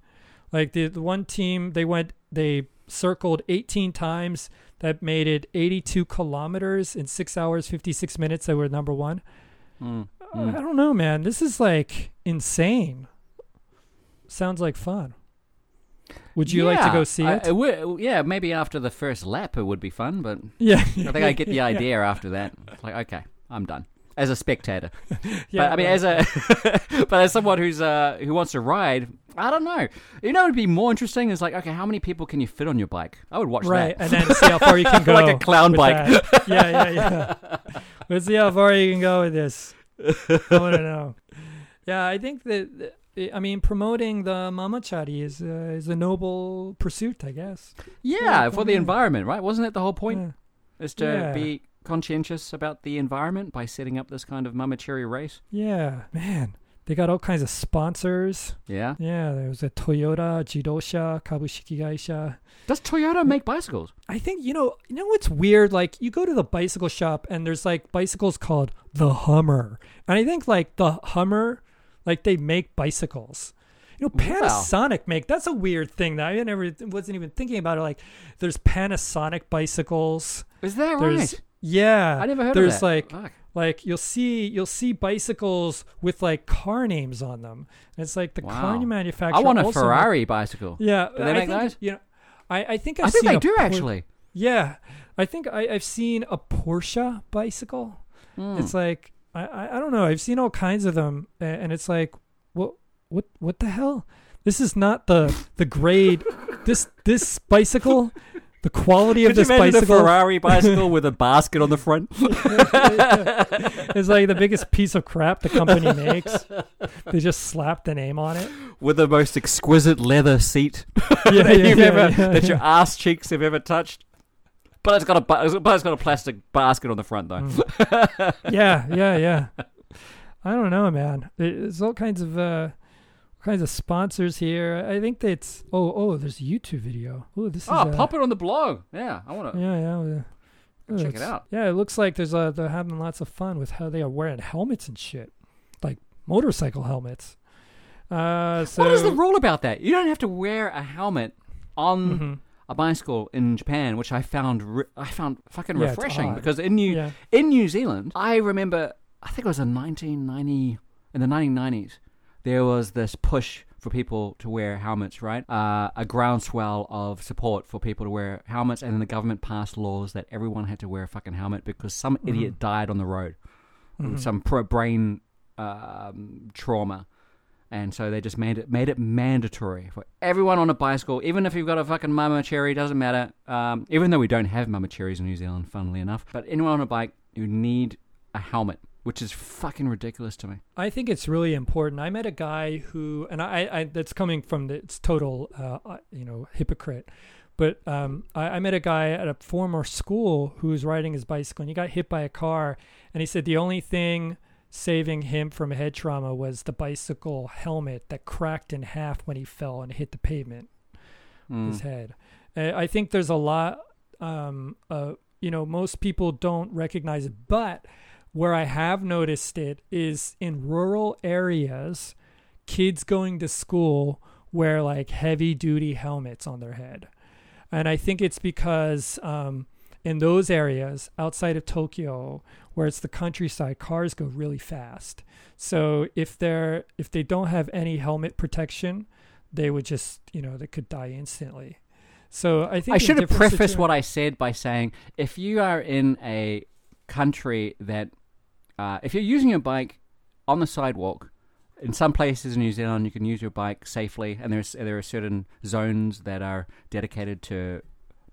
Like the, the one team, they went, they circled 18 times. That made it 82 kilometers in six hours, 56 minutes. They were number one. Hmm. I don't know, man. This is like insane. Sounds like fun. Would you like to go see it? it would- yeah, maybe after the first lap it would be fun, but yeah. I think I get the idea after that. Like, okay, I'm done as a spectator. Yeah, but I mean, right. as a but as someone who's uh who wants to ride, I don't know. You know, it'd be more interesting is like, okay, how many people can you fit on your bike? I would watch right, that. and then see how far you can go. Like a clown bike. that. Yeah, yeah, yeah. Let's see how far you can go with this. I want to know. Yeah, I think that. I mean, promoting the mamachari is uh, is a noble pursuit, I guess. yeah, for the yeah. environment, right? Wasn't it the whole point? Yeah. Is to Yeah. be conscientious about the environment by setting up this kind of mamachari race. Yeah, man. They got all kinds of sponsors. Yeah. Yeah, there was a Toyota, Jidosha, Kabushiki Gaisha. Does Toyota make bicycles? I think you know, you know what's weird? Like you go to the bicycle shop and there's like bicycles called the Hummer, and I think like the Hummer, like they make bicycles. You know, Wow. Panasonic make that's a weird thing that I never wasn't even thinking about it. Like there's Panasonic bicycles. Is that There's right? yeah. I never heard there's of that. like Fuck. like you'll see you'll see bicycles with like car names on them. And it's like the car manufacturer. I want a Ferrari bicycle. yeah, Do they I make think, those? You know, I, I think I've I think seen they do Por- actually. Yeah, I think I, I've seen a Porsche bicycle. Hmm. It's like I, I I don't know. I've seen all kinds of them, and it's like what what what the hell? This is not the the grade. this this bicycle, the quality of Could you this bicycle a Ferrari bicycle with a basket on the front? is like the biggest piece of crap the company makes. They just slap the name on it. with the most exquisite leather seat Yeah, that yeah, you've yeah, ever that your ass cheeks have ever touched. But it's got a but it's got a plastic basket on the front though. Mm. yeah, yeah, yeah. I don't know, man. There's all kinds of uh, kinds of sponsors here. I think that's oh oh. There's a YouTube video. Oh, this is Oh, uh, pop it on the blog. Yeah, I want to. Yeah, yeah. oh, Check it out. Yeah, it looks like there's uh they're having lots of fun with how they are wearing helmets and shit, like motorcycle helmets. Uh, so What is the rule about that? You don't have to wear a helmet on Mhm. A bicycle in Japan, which I found re- I found fucking Yeah, refreshing because in New Yeah. in New Zealand, I remember I think it was in 1990 in the 1990s. There was this push for people to wear helmets, right? Uh, a groundswell of support for people to wear helmets, and then the government passed laws that everyone had to wear a fucking helmet because some Mm-hmm. idiot died on the road Mhm. some pro- brain um, trauma. And so they just made it made it mandatory for everyone on a bicycle, even if you've got a fucking mama cherry, doesn't matter. Um, even though we don't have mama cherries in New Zealand, funnily enough, but anyone on a bike, you need a helmet, which is fucking ridiculous to me. I think it's really important. I met a guy who, and I, I that's coming from the it's total, uh, uh, you know, hypocrite. But um, I, I met a guy at a former school who was riding his bicycle and he got hit by a car, and he said the only thing saving him from head trauma was the bicycle helmet that cracked in half when he fell and hit the pavement Mm. his head. I think there's a lot, um, uh, you know, most people don't recognize it, but where I have noticed it is in rural areas, kids going to school wear like heavy duty helmets on their head. And I think it's because um, in those areas outside of Tokyo, where it's the countryside, cars go really fast. So if they're if they don't have any helmet protection, they would just you know they could die instantly. So I think I should have prefaced what I said by saying if you are in a country that, uh, if you're using your bike on the sidewalk, in some places in New Zealand you can use your bike safely, and there's there are certain zones that are dedicated to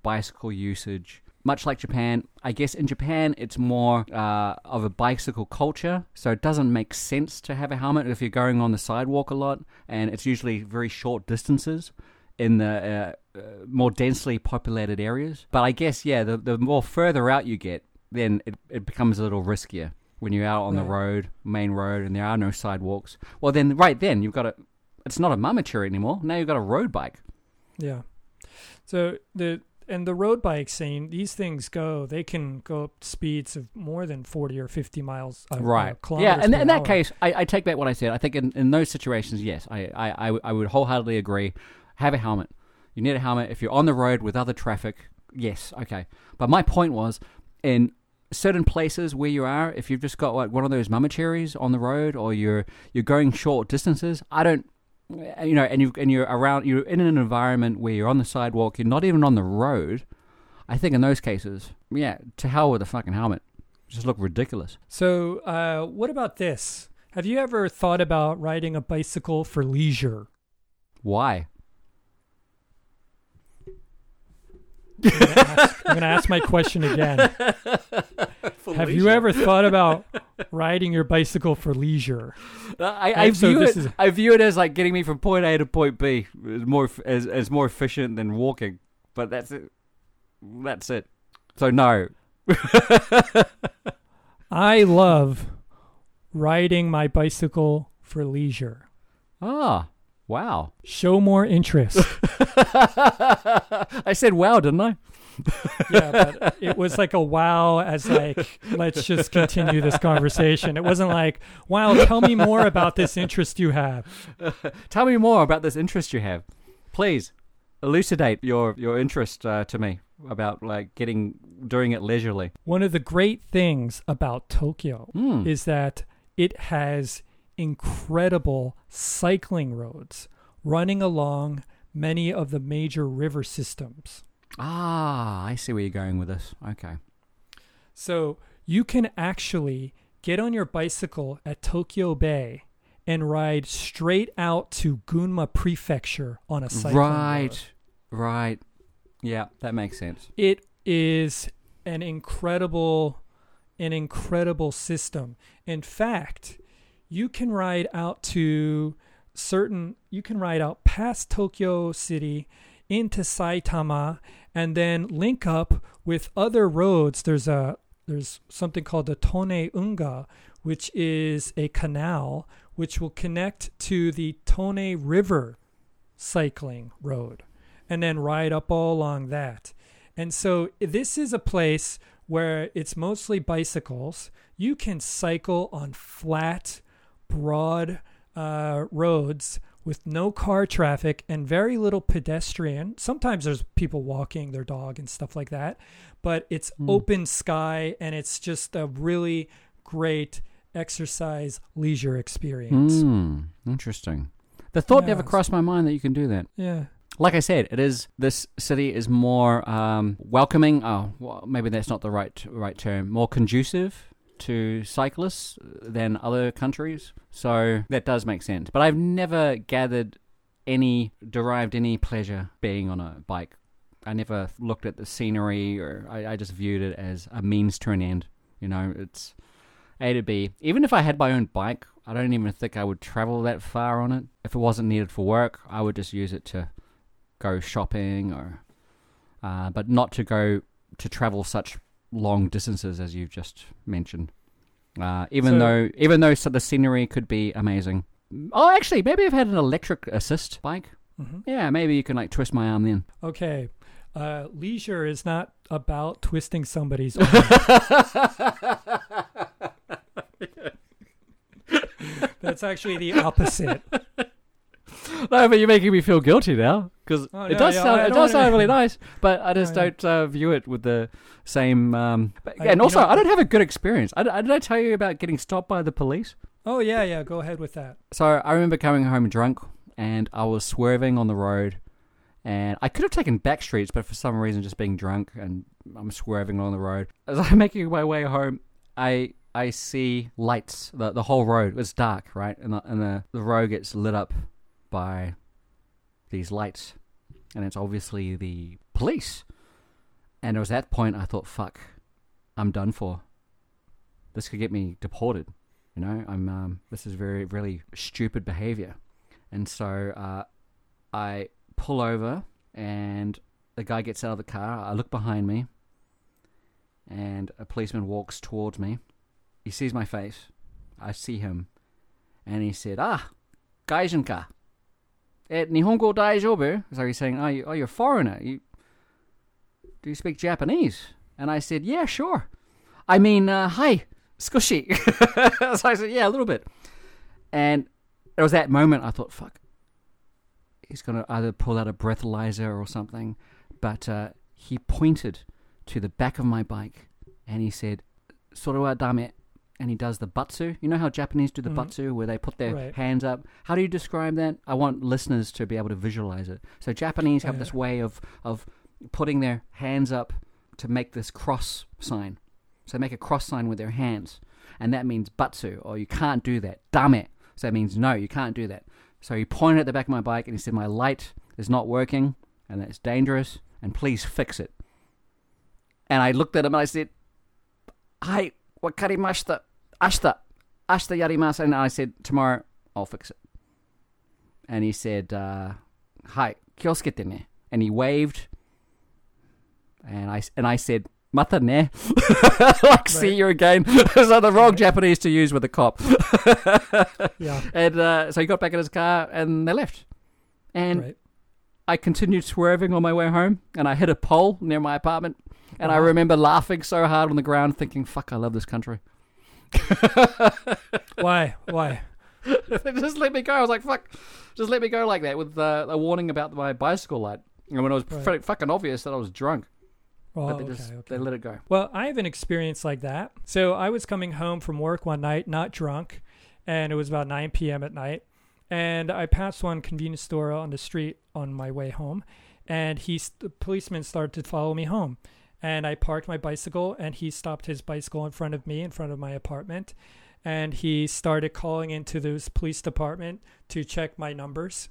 bicycle usage. Much like Japan, I guess in Japan it's more uh, of a bicycle culture, so it doesn't make sense to have a helmet if you're going on the sidewalk a lot, and it's usually very short distances in the uh, uh, more densely populated areas. But I guess yeah, the the more further out you get, then it, it becomes a little riskier when you're out on the road, main road, and there are no sidewalks. Well, then right then you've got a. It's not a mamachari anymore. Now you've got a road bike. Yeah. So the and the road bike scene, these things go. They can go up speeds of more than forty or fifty miles. Uh, Right. yeah, and in that case, I, I take back what I said. I think in, in those situations, yes, I, I, I would wholeheartedly agree. Have a helmet. You need a helmet. If you're on the road with other traffic, yes, okay. But my point was, in certain places where you are, if you've just got like one of those mama cherries on the road, or you're you're going short distances, I don't, you know, and you and you're around, you're in an environment where you're on the sidewalk, you're not even on the road. I think in those cases, yeah, to hell with a fucking helmet. Just look ridiculous. So, uh, what about this? Have you ever thought about riding a bicycle for leisure? Why? I'm gonna ask, I'm gonna ask my question again. Have you ever thought about riding your bicycle for leisure? I, I And so view it. is- I view it as like getting me from point A to point B. Is more as as more efficient than walking. But that's it. That's it. So no. I love riding my bicycle for leisure. Ah, wow. Show more interest. I said wow, didn't I? yeah, but it was like a wow as like let's just continue this conversation. It wasn't like, wow, tell me more about this interest you have. Tell me more about this interest you have, please. Elucidate your your interest uh, to me about like getting doing it leisurely. One of the great things about Tokyo Hmm. is that it has incredible cycling roads running along many of the major river systems. Ah, I see where you're going with this. Okay. So you can actually get on your bicycle at Tokyo Bay and ride straight out to Gunma Prefecture on a cycling right. road. Right. Yeah, that makes sense. It is an incredible, an incredible system. In fact, you can ride out to certain. You can ride out past Tokyo City into Saitama and then link up with other roads. There's a there's something called the Tone Unga, which is a canal which will connect to the Tone River cycling road and then ride up all along that. And so this is a place where it's mostly bicycles. You can cycle on flat, broad uh, roads with no car traffic and very little pedestrian. Sometimes there's people walking their dog and stuff like that, but it's Hmm. open sky and it's just a really great exercise leisure experience. Hmm. Interesting. The thought never crossed my mind that you can do that. Yeah. Like I said, it is. This city is more um, welcoming. Oh, well, maybe that's not the right right term. More conducive to cyclists than other countries. So that does make sense. But I've never gathered any derived any pleasure being on a bike. I never looked at the scenery, or I, I just viewed it as a means to an end. You know, it's A to B. Even if I had my own bike, I don't even think I would travel that far on it. If it wasn't needed for work, I would just use it to go shopping or uh, but not to go to travel such long distances as you've just mentioned. Uh, even So- though even though so the scenery could be amazing. Oh, actually, maybe I've had an electric assist bike. hmm Yeah, maybe you can like twist my arm then. Okay. Uh, leisure is not about twisting somebody's arm. That's actually the opposite. no, but you're making me feel guilty now because Oh, it no, does yeah, sound I it don't does sound really nice, but I just No, yeah. don't uh, view it with the same. Um, but- I- and also, know- I don't have a good experience. I, I, did I tell you about getting stopped by the police? Oh yeah, yeah. Go ahead with that. So I remember coming home drunk, and I was swerving on the road, and I could have taken back streets, but for some reason, just being drunk and I'm swerving along the road. As I'm making my way home, I I see lights. the The whole road it's dark, right, and the and the, the road gets lit up by these lights, and it's obviously the police. And it was at that point I thought, "Fuck, I'm done for. This could get me deported." You know, I'm um, this is very really stupid behavior, and so uh, I pull over, and the guy gets out of the car. I look behind me, and a policeman walks towards me. He sees my face. I see him, and he said, "Ah, gaijinka." Eh, Nihongo daijoubu? So he's saying, "Oh, you, oh, you're a foreigner. You do you speak Japanese?" And I said, "Yeah, sure. I mean, uh, hi." sukoshi. so I said, yeah, a little bit. And it was that moment I thought, fuck, he's going to either pull out a breathalyzer or something. But uh, he pointed to the back of my bike and he said, Sore wa dame. And he does the batsu. You know how Japanese do the Mhm. batsu, where they put their Right. hands up? How do you describe that? I want listeners to be able to visualize it. So Japanese have Uh, this way of, of putting their hands up to make this cross sign. So they make a cross sign with their hands, and that means batsu, or you can't do that. Dame. So that means no, you can't do that. So he pointed at the back of my bike and he said, My light is not working, and that's dangerous, and please fix it. And I looked at him and I said, Hi, wakarimashita. Ashita. Ashita yarimasu. And I said, Tomorrow I'll fix it. And he said, uh, Hi, kiotsukete ne. And he waved, and I, and I said, Mata ne. like, see you again. so the wrong Japanese to use with a cop. Yeah. And uh, so he got back in his car and they left. And right. I continued swerving on my way home and I hit a pole near my apartment. And I remember laughing so hard on the ground, thinking, fuck, I love this country. Why? Why? just let me go. I was like, fuck, just let me go like that with uh, a warning about my bicycle light. And when it was Right. pretty fucking obvious that I was drunk, Oh, but they okay, just okay. they let it go. Well, I have an experience like that. So I was coming home from work one night, not drunk, and it was about 9 p.m. at night. And I passed one convenience store on the street on my way home, and he, the policeman, started to follow me home. And I parked my bicycle, and he stopped his bicycle in front of me, in front of my apartment, and he started calling into this police department to check my numbers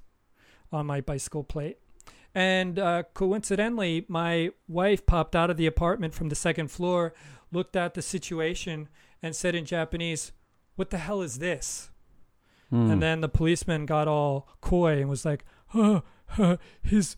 on my bicycle plate. And uh, coincidentally, my wife popped out of the apartment from the second floor, looked at the situation, and said in Japanese, What the hell is this? Hmm. And then the policeman got all coy and was like, huh, huh, His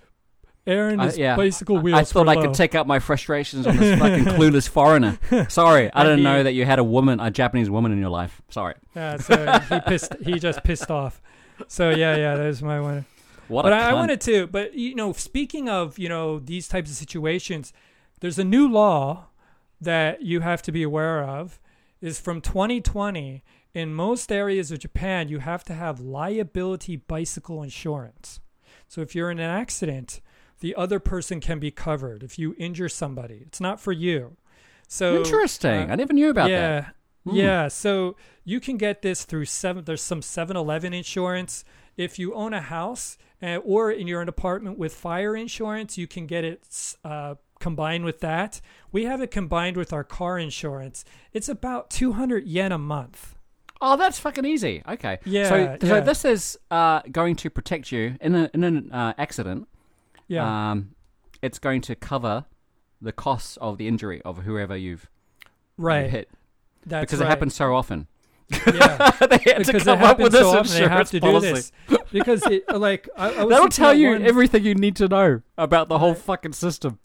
air and I- yeah. bicycle wheels. I thought were I low." could take out my frustrations on this fucking clueless foreigner. Sorry, I didn't he- know that you had a woman, a Japanese woman in your life. Sorry. Yeah, so he pissed. He just pissed off. So yeah, yeah, there's my one. What but I, I wanted to. But you know, speaking of you know these types of situations, there's a new law that you have to be aware of. Is from 2020. In most areas of Japan, you have to have liability bicycle insurance. So if you're in an accident, the other person can be covered. If you injure somebody, it's not for you. So Interesting. uh, I never knew about yeah, that. Hmm. yeah. So you can get this through seven. There's some 7-Eleven insurance. If you own a house uh, or in your an apartment with fire insurance, you can get it uh, combined with that. We have it combined with our car insurance. It's about 200 yen a month. Oh, that's fucking easy. Okay. Yeah, So, so this is uh, going to protect you in, a, in an uh, accident. Yeah. Um, it's going to cover the costs of the injury of whoever you've, right. hit That's because right. it happens so often. Yeah. they had to because it come up with happens this so often, they have to policy. do this because it like I, I was That'll tell you one- everything you need to know about the whole Right. fucking system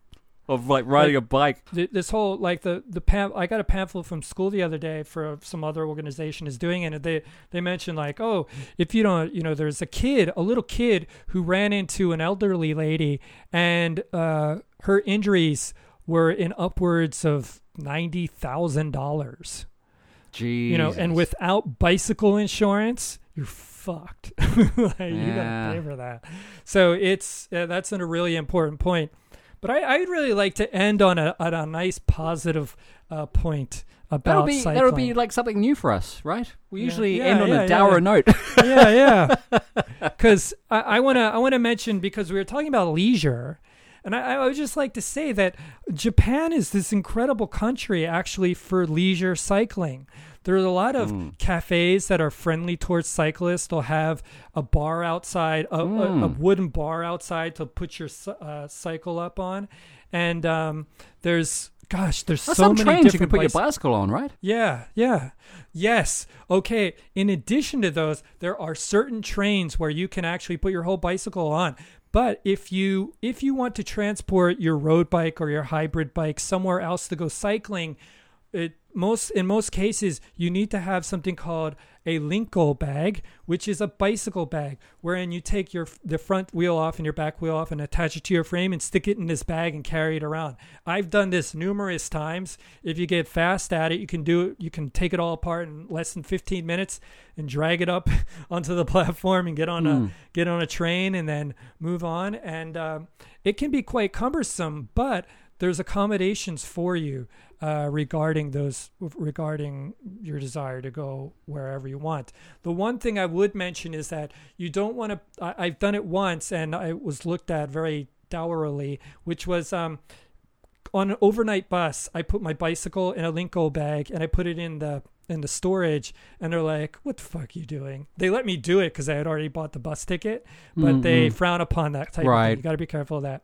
of like riding a bike. th- this whole like the the pam- I got a pamphlet from school the other day for some other organization is doing it and they they mentioned like oh if you don't you know there's a kid a little kid who ran into an elderly lady and uh her injuries were in upwards of ninety thousand dollars Jeez. you know and without bicycle insurance you're fucked. like, You gotta pay for that. So it's uh, that's a really important point. But I, I'd really like to end on a on a nice positive uh, point about That'll be cycling. that'll be like something new for us, right? We Yeah. usually Yeah, end on yeah, a dour note. yeah, yeah. Because I, I want to I want to mention because we were talking about leisure, and I, I would just like to say that Japan is this incredible country actually for leisure cycling. There's a lot of Mm. cafes that are friendly towards cyclists. They'll have a bar outside, a, a, a Mm. wooden bar outside to put your uh, cycle up on, and um, there's gosh, there's There's so some many trains you can put places. your bicycle on, right? Yeah, yeah. Yes. Okay. In addition to those, there are certain trains where you can actually put your whole bicycle on. But if you if you want to transport your road bike or your hybrid bike somewhere else to go cycling, it most in most cases you need to have something called a Rinko bag, which is a bicycle bag, wherein you take your the front wheel off and your back wheel off and attach it to your frame and stick it in this bag and carry it around. I've done this numerous times. If you get fast at it, you can do it. You can take it all apart in less than 15 minutes and drag it up onto the platform and get on Mm. a get on a train and then move on. And um, it can be quite cumbersome, but there's accommodations for you uh, regarding those regarding your desire to go wherever you want. The one thing I would mention is that you don't want to. I, I've done it once and I was looked at very dourly, which was um, on an overnight bus. I put my bicycle in a Rinko bag and I put it in the in the storage and they're like what the fuck are you doing they let me do it because i had already bought the bus ticket but they Mm-mm. frown upon that type of Right. thing you got to be careful of that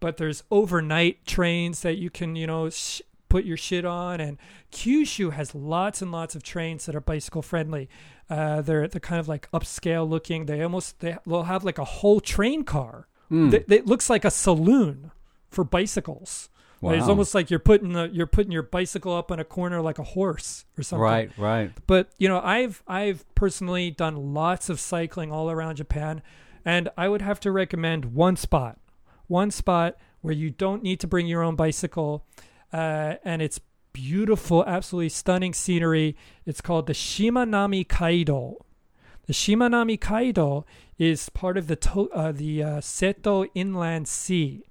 but there's overnight trains that you can you know sh- put your shit on and kyushu has lots and lots of trains that are bicycle friendly uh, they're they're kind of like upscale looking they almost they, they'll have like a whole train car Mm. It looks like a saloon for bicycles Wow. it's almost like you're putting the you're putting your bicycle up on a corner like a horse or something right, right. but you know i've i've personally done lots of cycling all around japan and i would have to recommend one spot one spot where you don't need to bring your own bicycle uh, and it's beautiful absolutely stunning scenery it's called the shimanami kaido the shimanami kaido is part of the to- uh, the uh, seto inland sea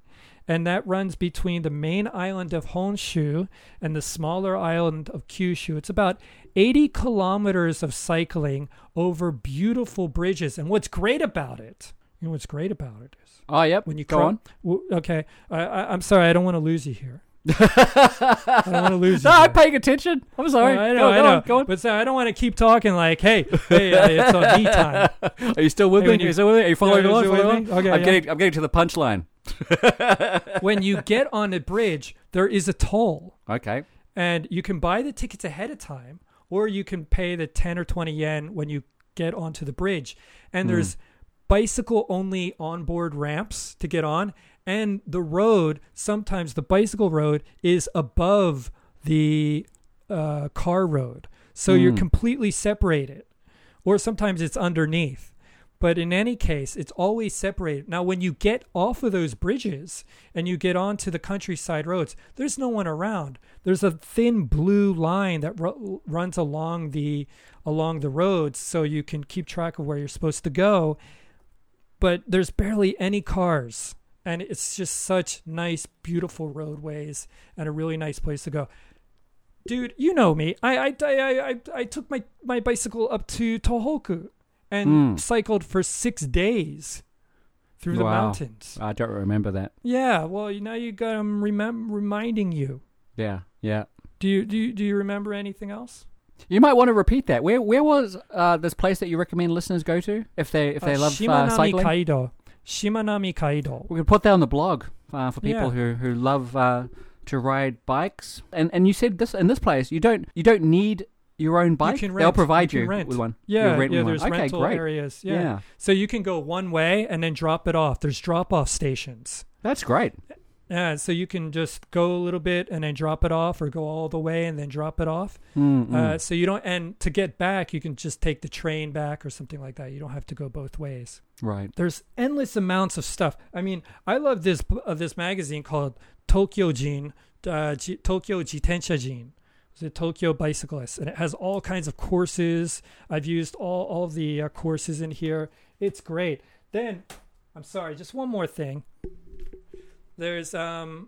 and that runs between the main island of Honshu and the smaller island of Kyushu. It's about 80 kilometers of cycling over beautiful bridges. And what's great about it, you know what's great about it is Oh, yep. when you go on. w- okay, I, I, I'm sorry, I don't want to lose you here. I don't want to lose you. no, here. I'm paying attention. I'm sorry. I know, go, I go know. On, go on. But so I don't want to keep talking like, hey, hey, uh, it's on me time. Are you still with Hey, me? you- you still with me? Are you following Yeah, along? you Following along? Okay, I'm yeah. getting. I'm getting to the punchline. when you get on a bridge, there is a toll. Okay. and you can buy the tickets ahead of time or you can pay the 10 or 20 yen when you get onto the bridge and Hmm. there's bicycle only onboard ramps to get on and the road sometimes the bicycle road is above the uh, car road so you're Hmm. completely separated or sometimes it's underneath but in any case, it's always separated. Now, when you get off of those bridges and you get onto the countryside roads, there's no one around. There's a thin blue line that ru- runs along the along the roads, so you can keep track of where you're supposed to go. But there's barely any cars, and it's just such nice, beautiful roadways and a really nice place to go. Dude, you know me. I I, I, I, I took my, my bicycle up to Tohoku and Mm. cycled for six days through the Wow. mountains. I don't remember that. Yeah, well, you now you got them remem- reminding you. Yeah. Yeah. Do you do you, do you remember anything else? You might want to repeat that. Where Where was uh, this place that you recommend listeners go to if they if they Uh, love Shimanami uh, cycling? Kaido. Shimanami Kaido. We can put that on the blog uh, for people Yeah. who who love uh, to ride bikes. And and you said this in this place you don't you don't need your own bike. can They'll provide You you, rent. with one. Yeah, rent yeah. one. There's okay, rental great. areas. Yeah. yeah, So you can go one way and then drop it off. There's drop off stations. that's great. Yeah, so you can just go a little bit and then drop it off, or go all the way and then drop it off. Mm, Uh, so you don't, and to get back, you can just take the train back or something like that. You don't have to go both ways. right. There's endless amounts of stuff. I mean, I love this uh, this magazine called Tokyo Jin, uh, Ji- Tokyo Jitensha Jin. It's a Tokyo Bicyclist, and it has all kinds of courses. I've used all all the uh, courses in here. It's great. Then, I'm sorry, just one more thing. There's um,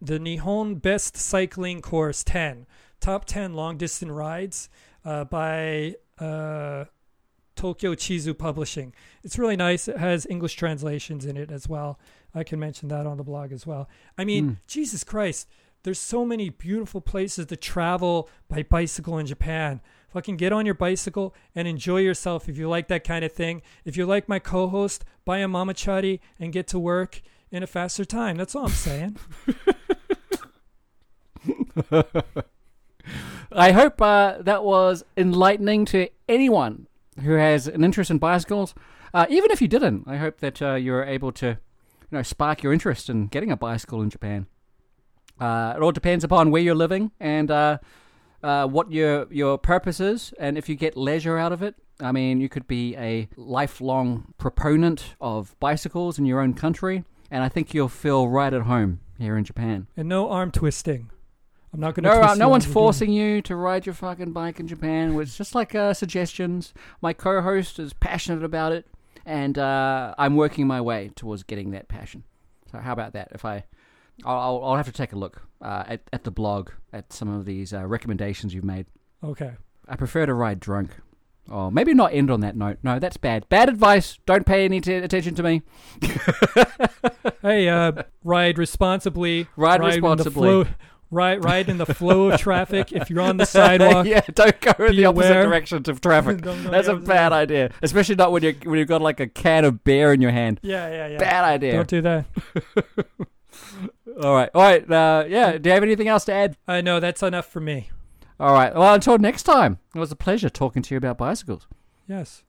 the Nihon Best Cycling Course 10, top 10 long distance rides uh, by uh, Tokyo Chizu Publishing. It's really nice. It has English translations in it as well. I can mention that on the blog as well. I mean, Mm. Jesus Christ, there's so many beautiful places to travel by bicycle in Japan. Fucking get on your bicycle and enjoy yourself if you like that kind of thing. If you like my co-host, buy a mama mamachari and get to work in a faster time. That's all I'm saying. I hope uh, that was enlightening to anyone who has an interest in bicycles. Uh, even if you didn't, I hope that uh, you're able to, you know, spark your interest in getting a bicycle in Japan. Uh, it all depends upon where you're living and uh, uh, what your your purpose is, and if you get leisure out of it. I mean, you could be a lifelong proponent of bicycles in your own country, and I think you'll feel right at home here in Japan. And no arm twisting. I'm not going to. No, uh, no one's again. forcing you to ride your fucking bike in Japan. It's just like uh, suggestions. My co-host is passionate about it, and uh, I'm working my way towards getting that passion. So how about that? If I, I'll, I'll, I'll have to take a look uh, at at the blog at some of these uh, recommendations you've made. Okay. I prefer to ride drunk. Or maybe not end on that note. No, that's bad. Bad advice. Don't pay any t- attention to me. Hey, uh, ride responsibly. Ride in the responsibly. flow- ride, ride in the flow of traffic. If you're on the sidewalk, yeah, don't go in the opposite aware. directions of traffic. That's a bad idea, especially not when you when you've got like a can of beer in your hand. Yeah, yeah, yeah. Bad idea. Don't do that. All right, all right. Uh, yeah. Do you have anything else to add? I know that's enough for me. All right. Well, until next time. It was a pleasure talking to you about bicycles. Yes.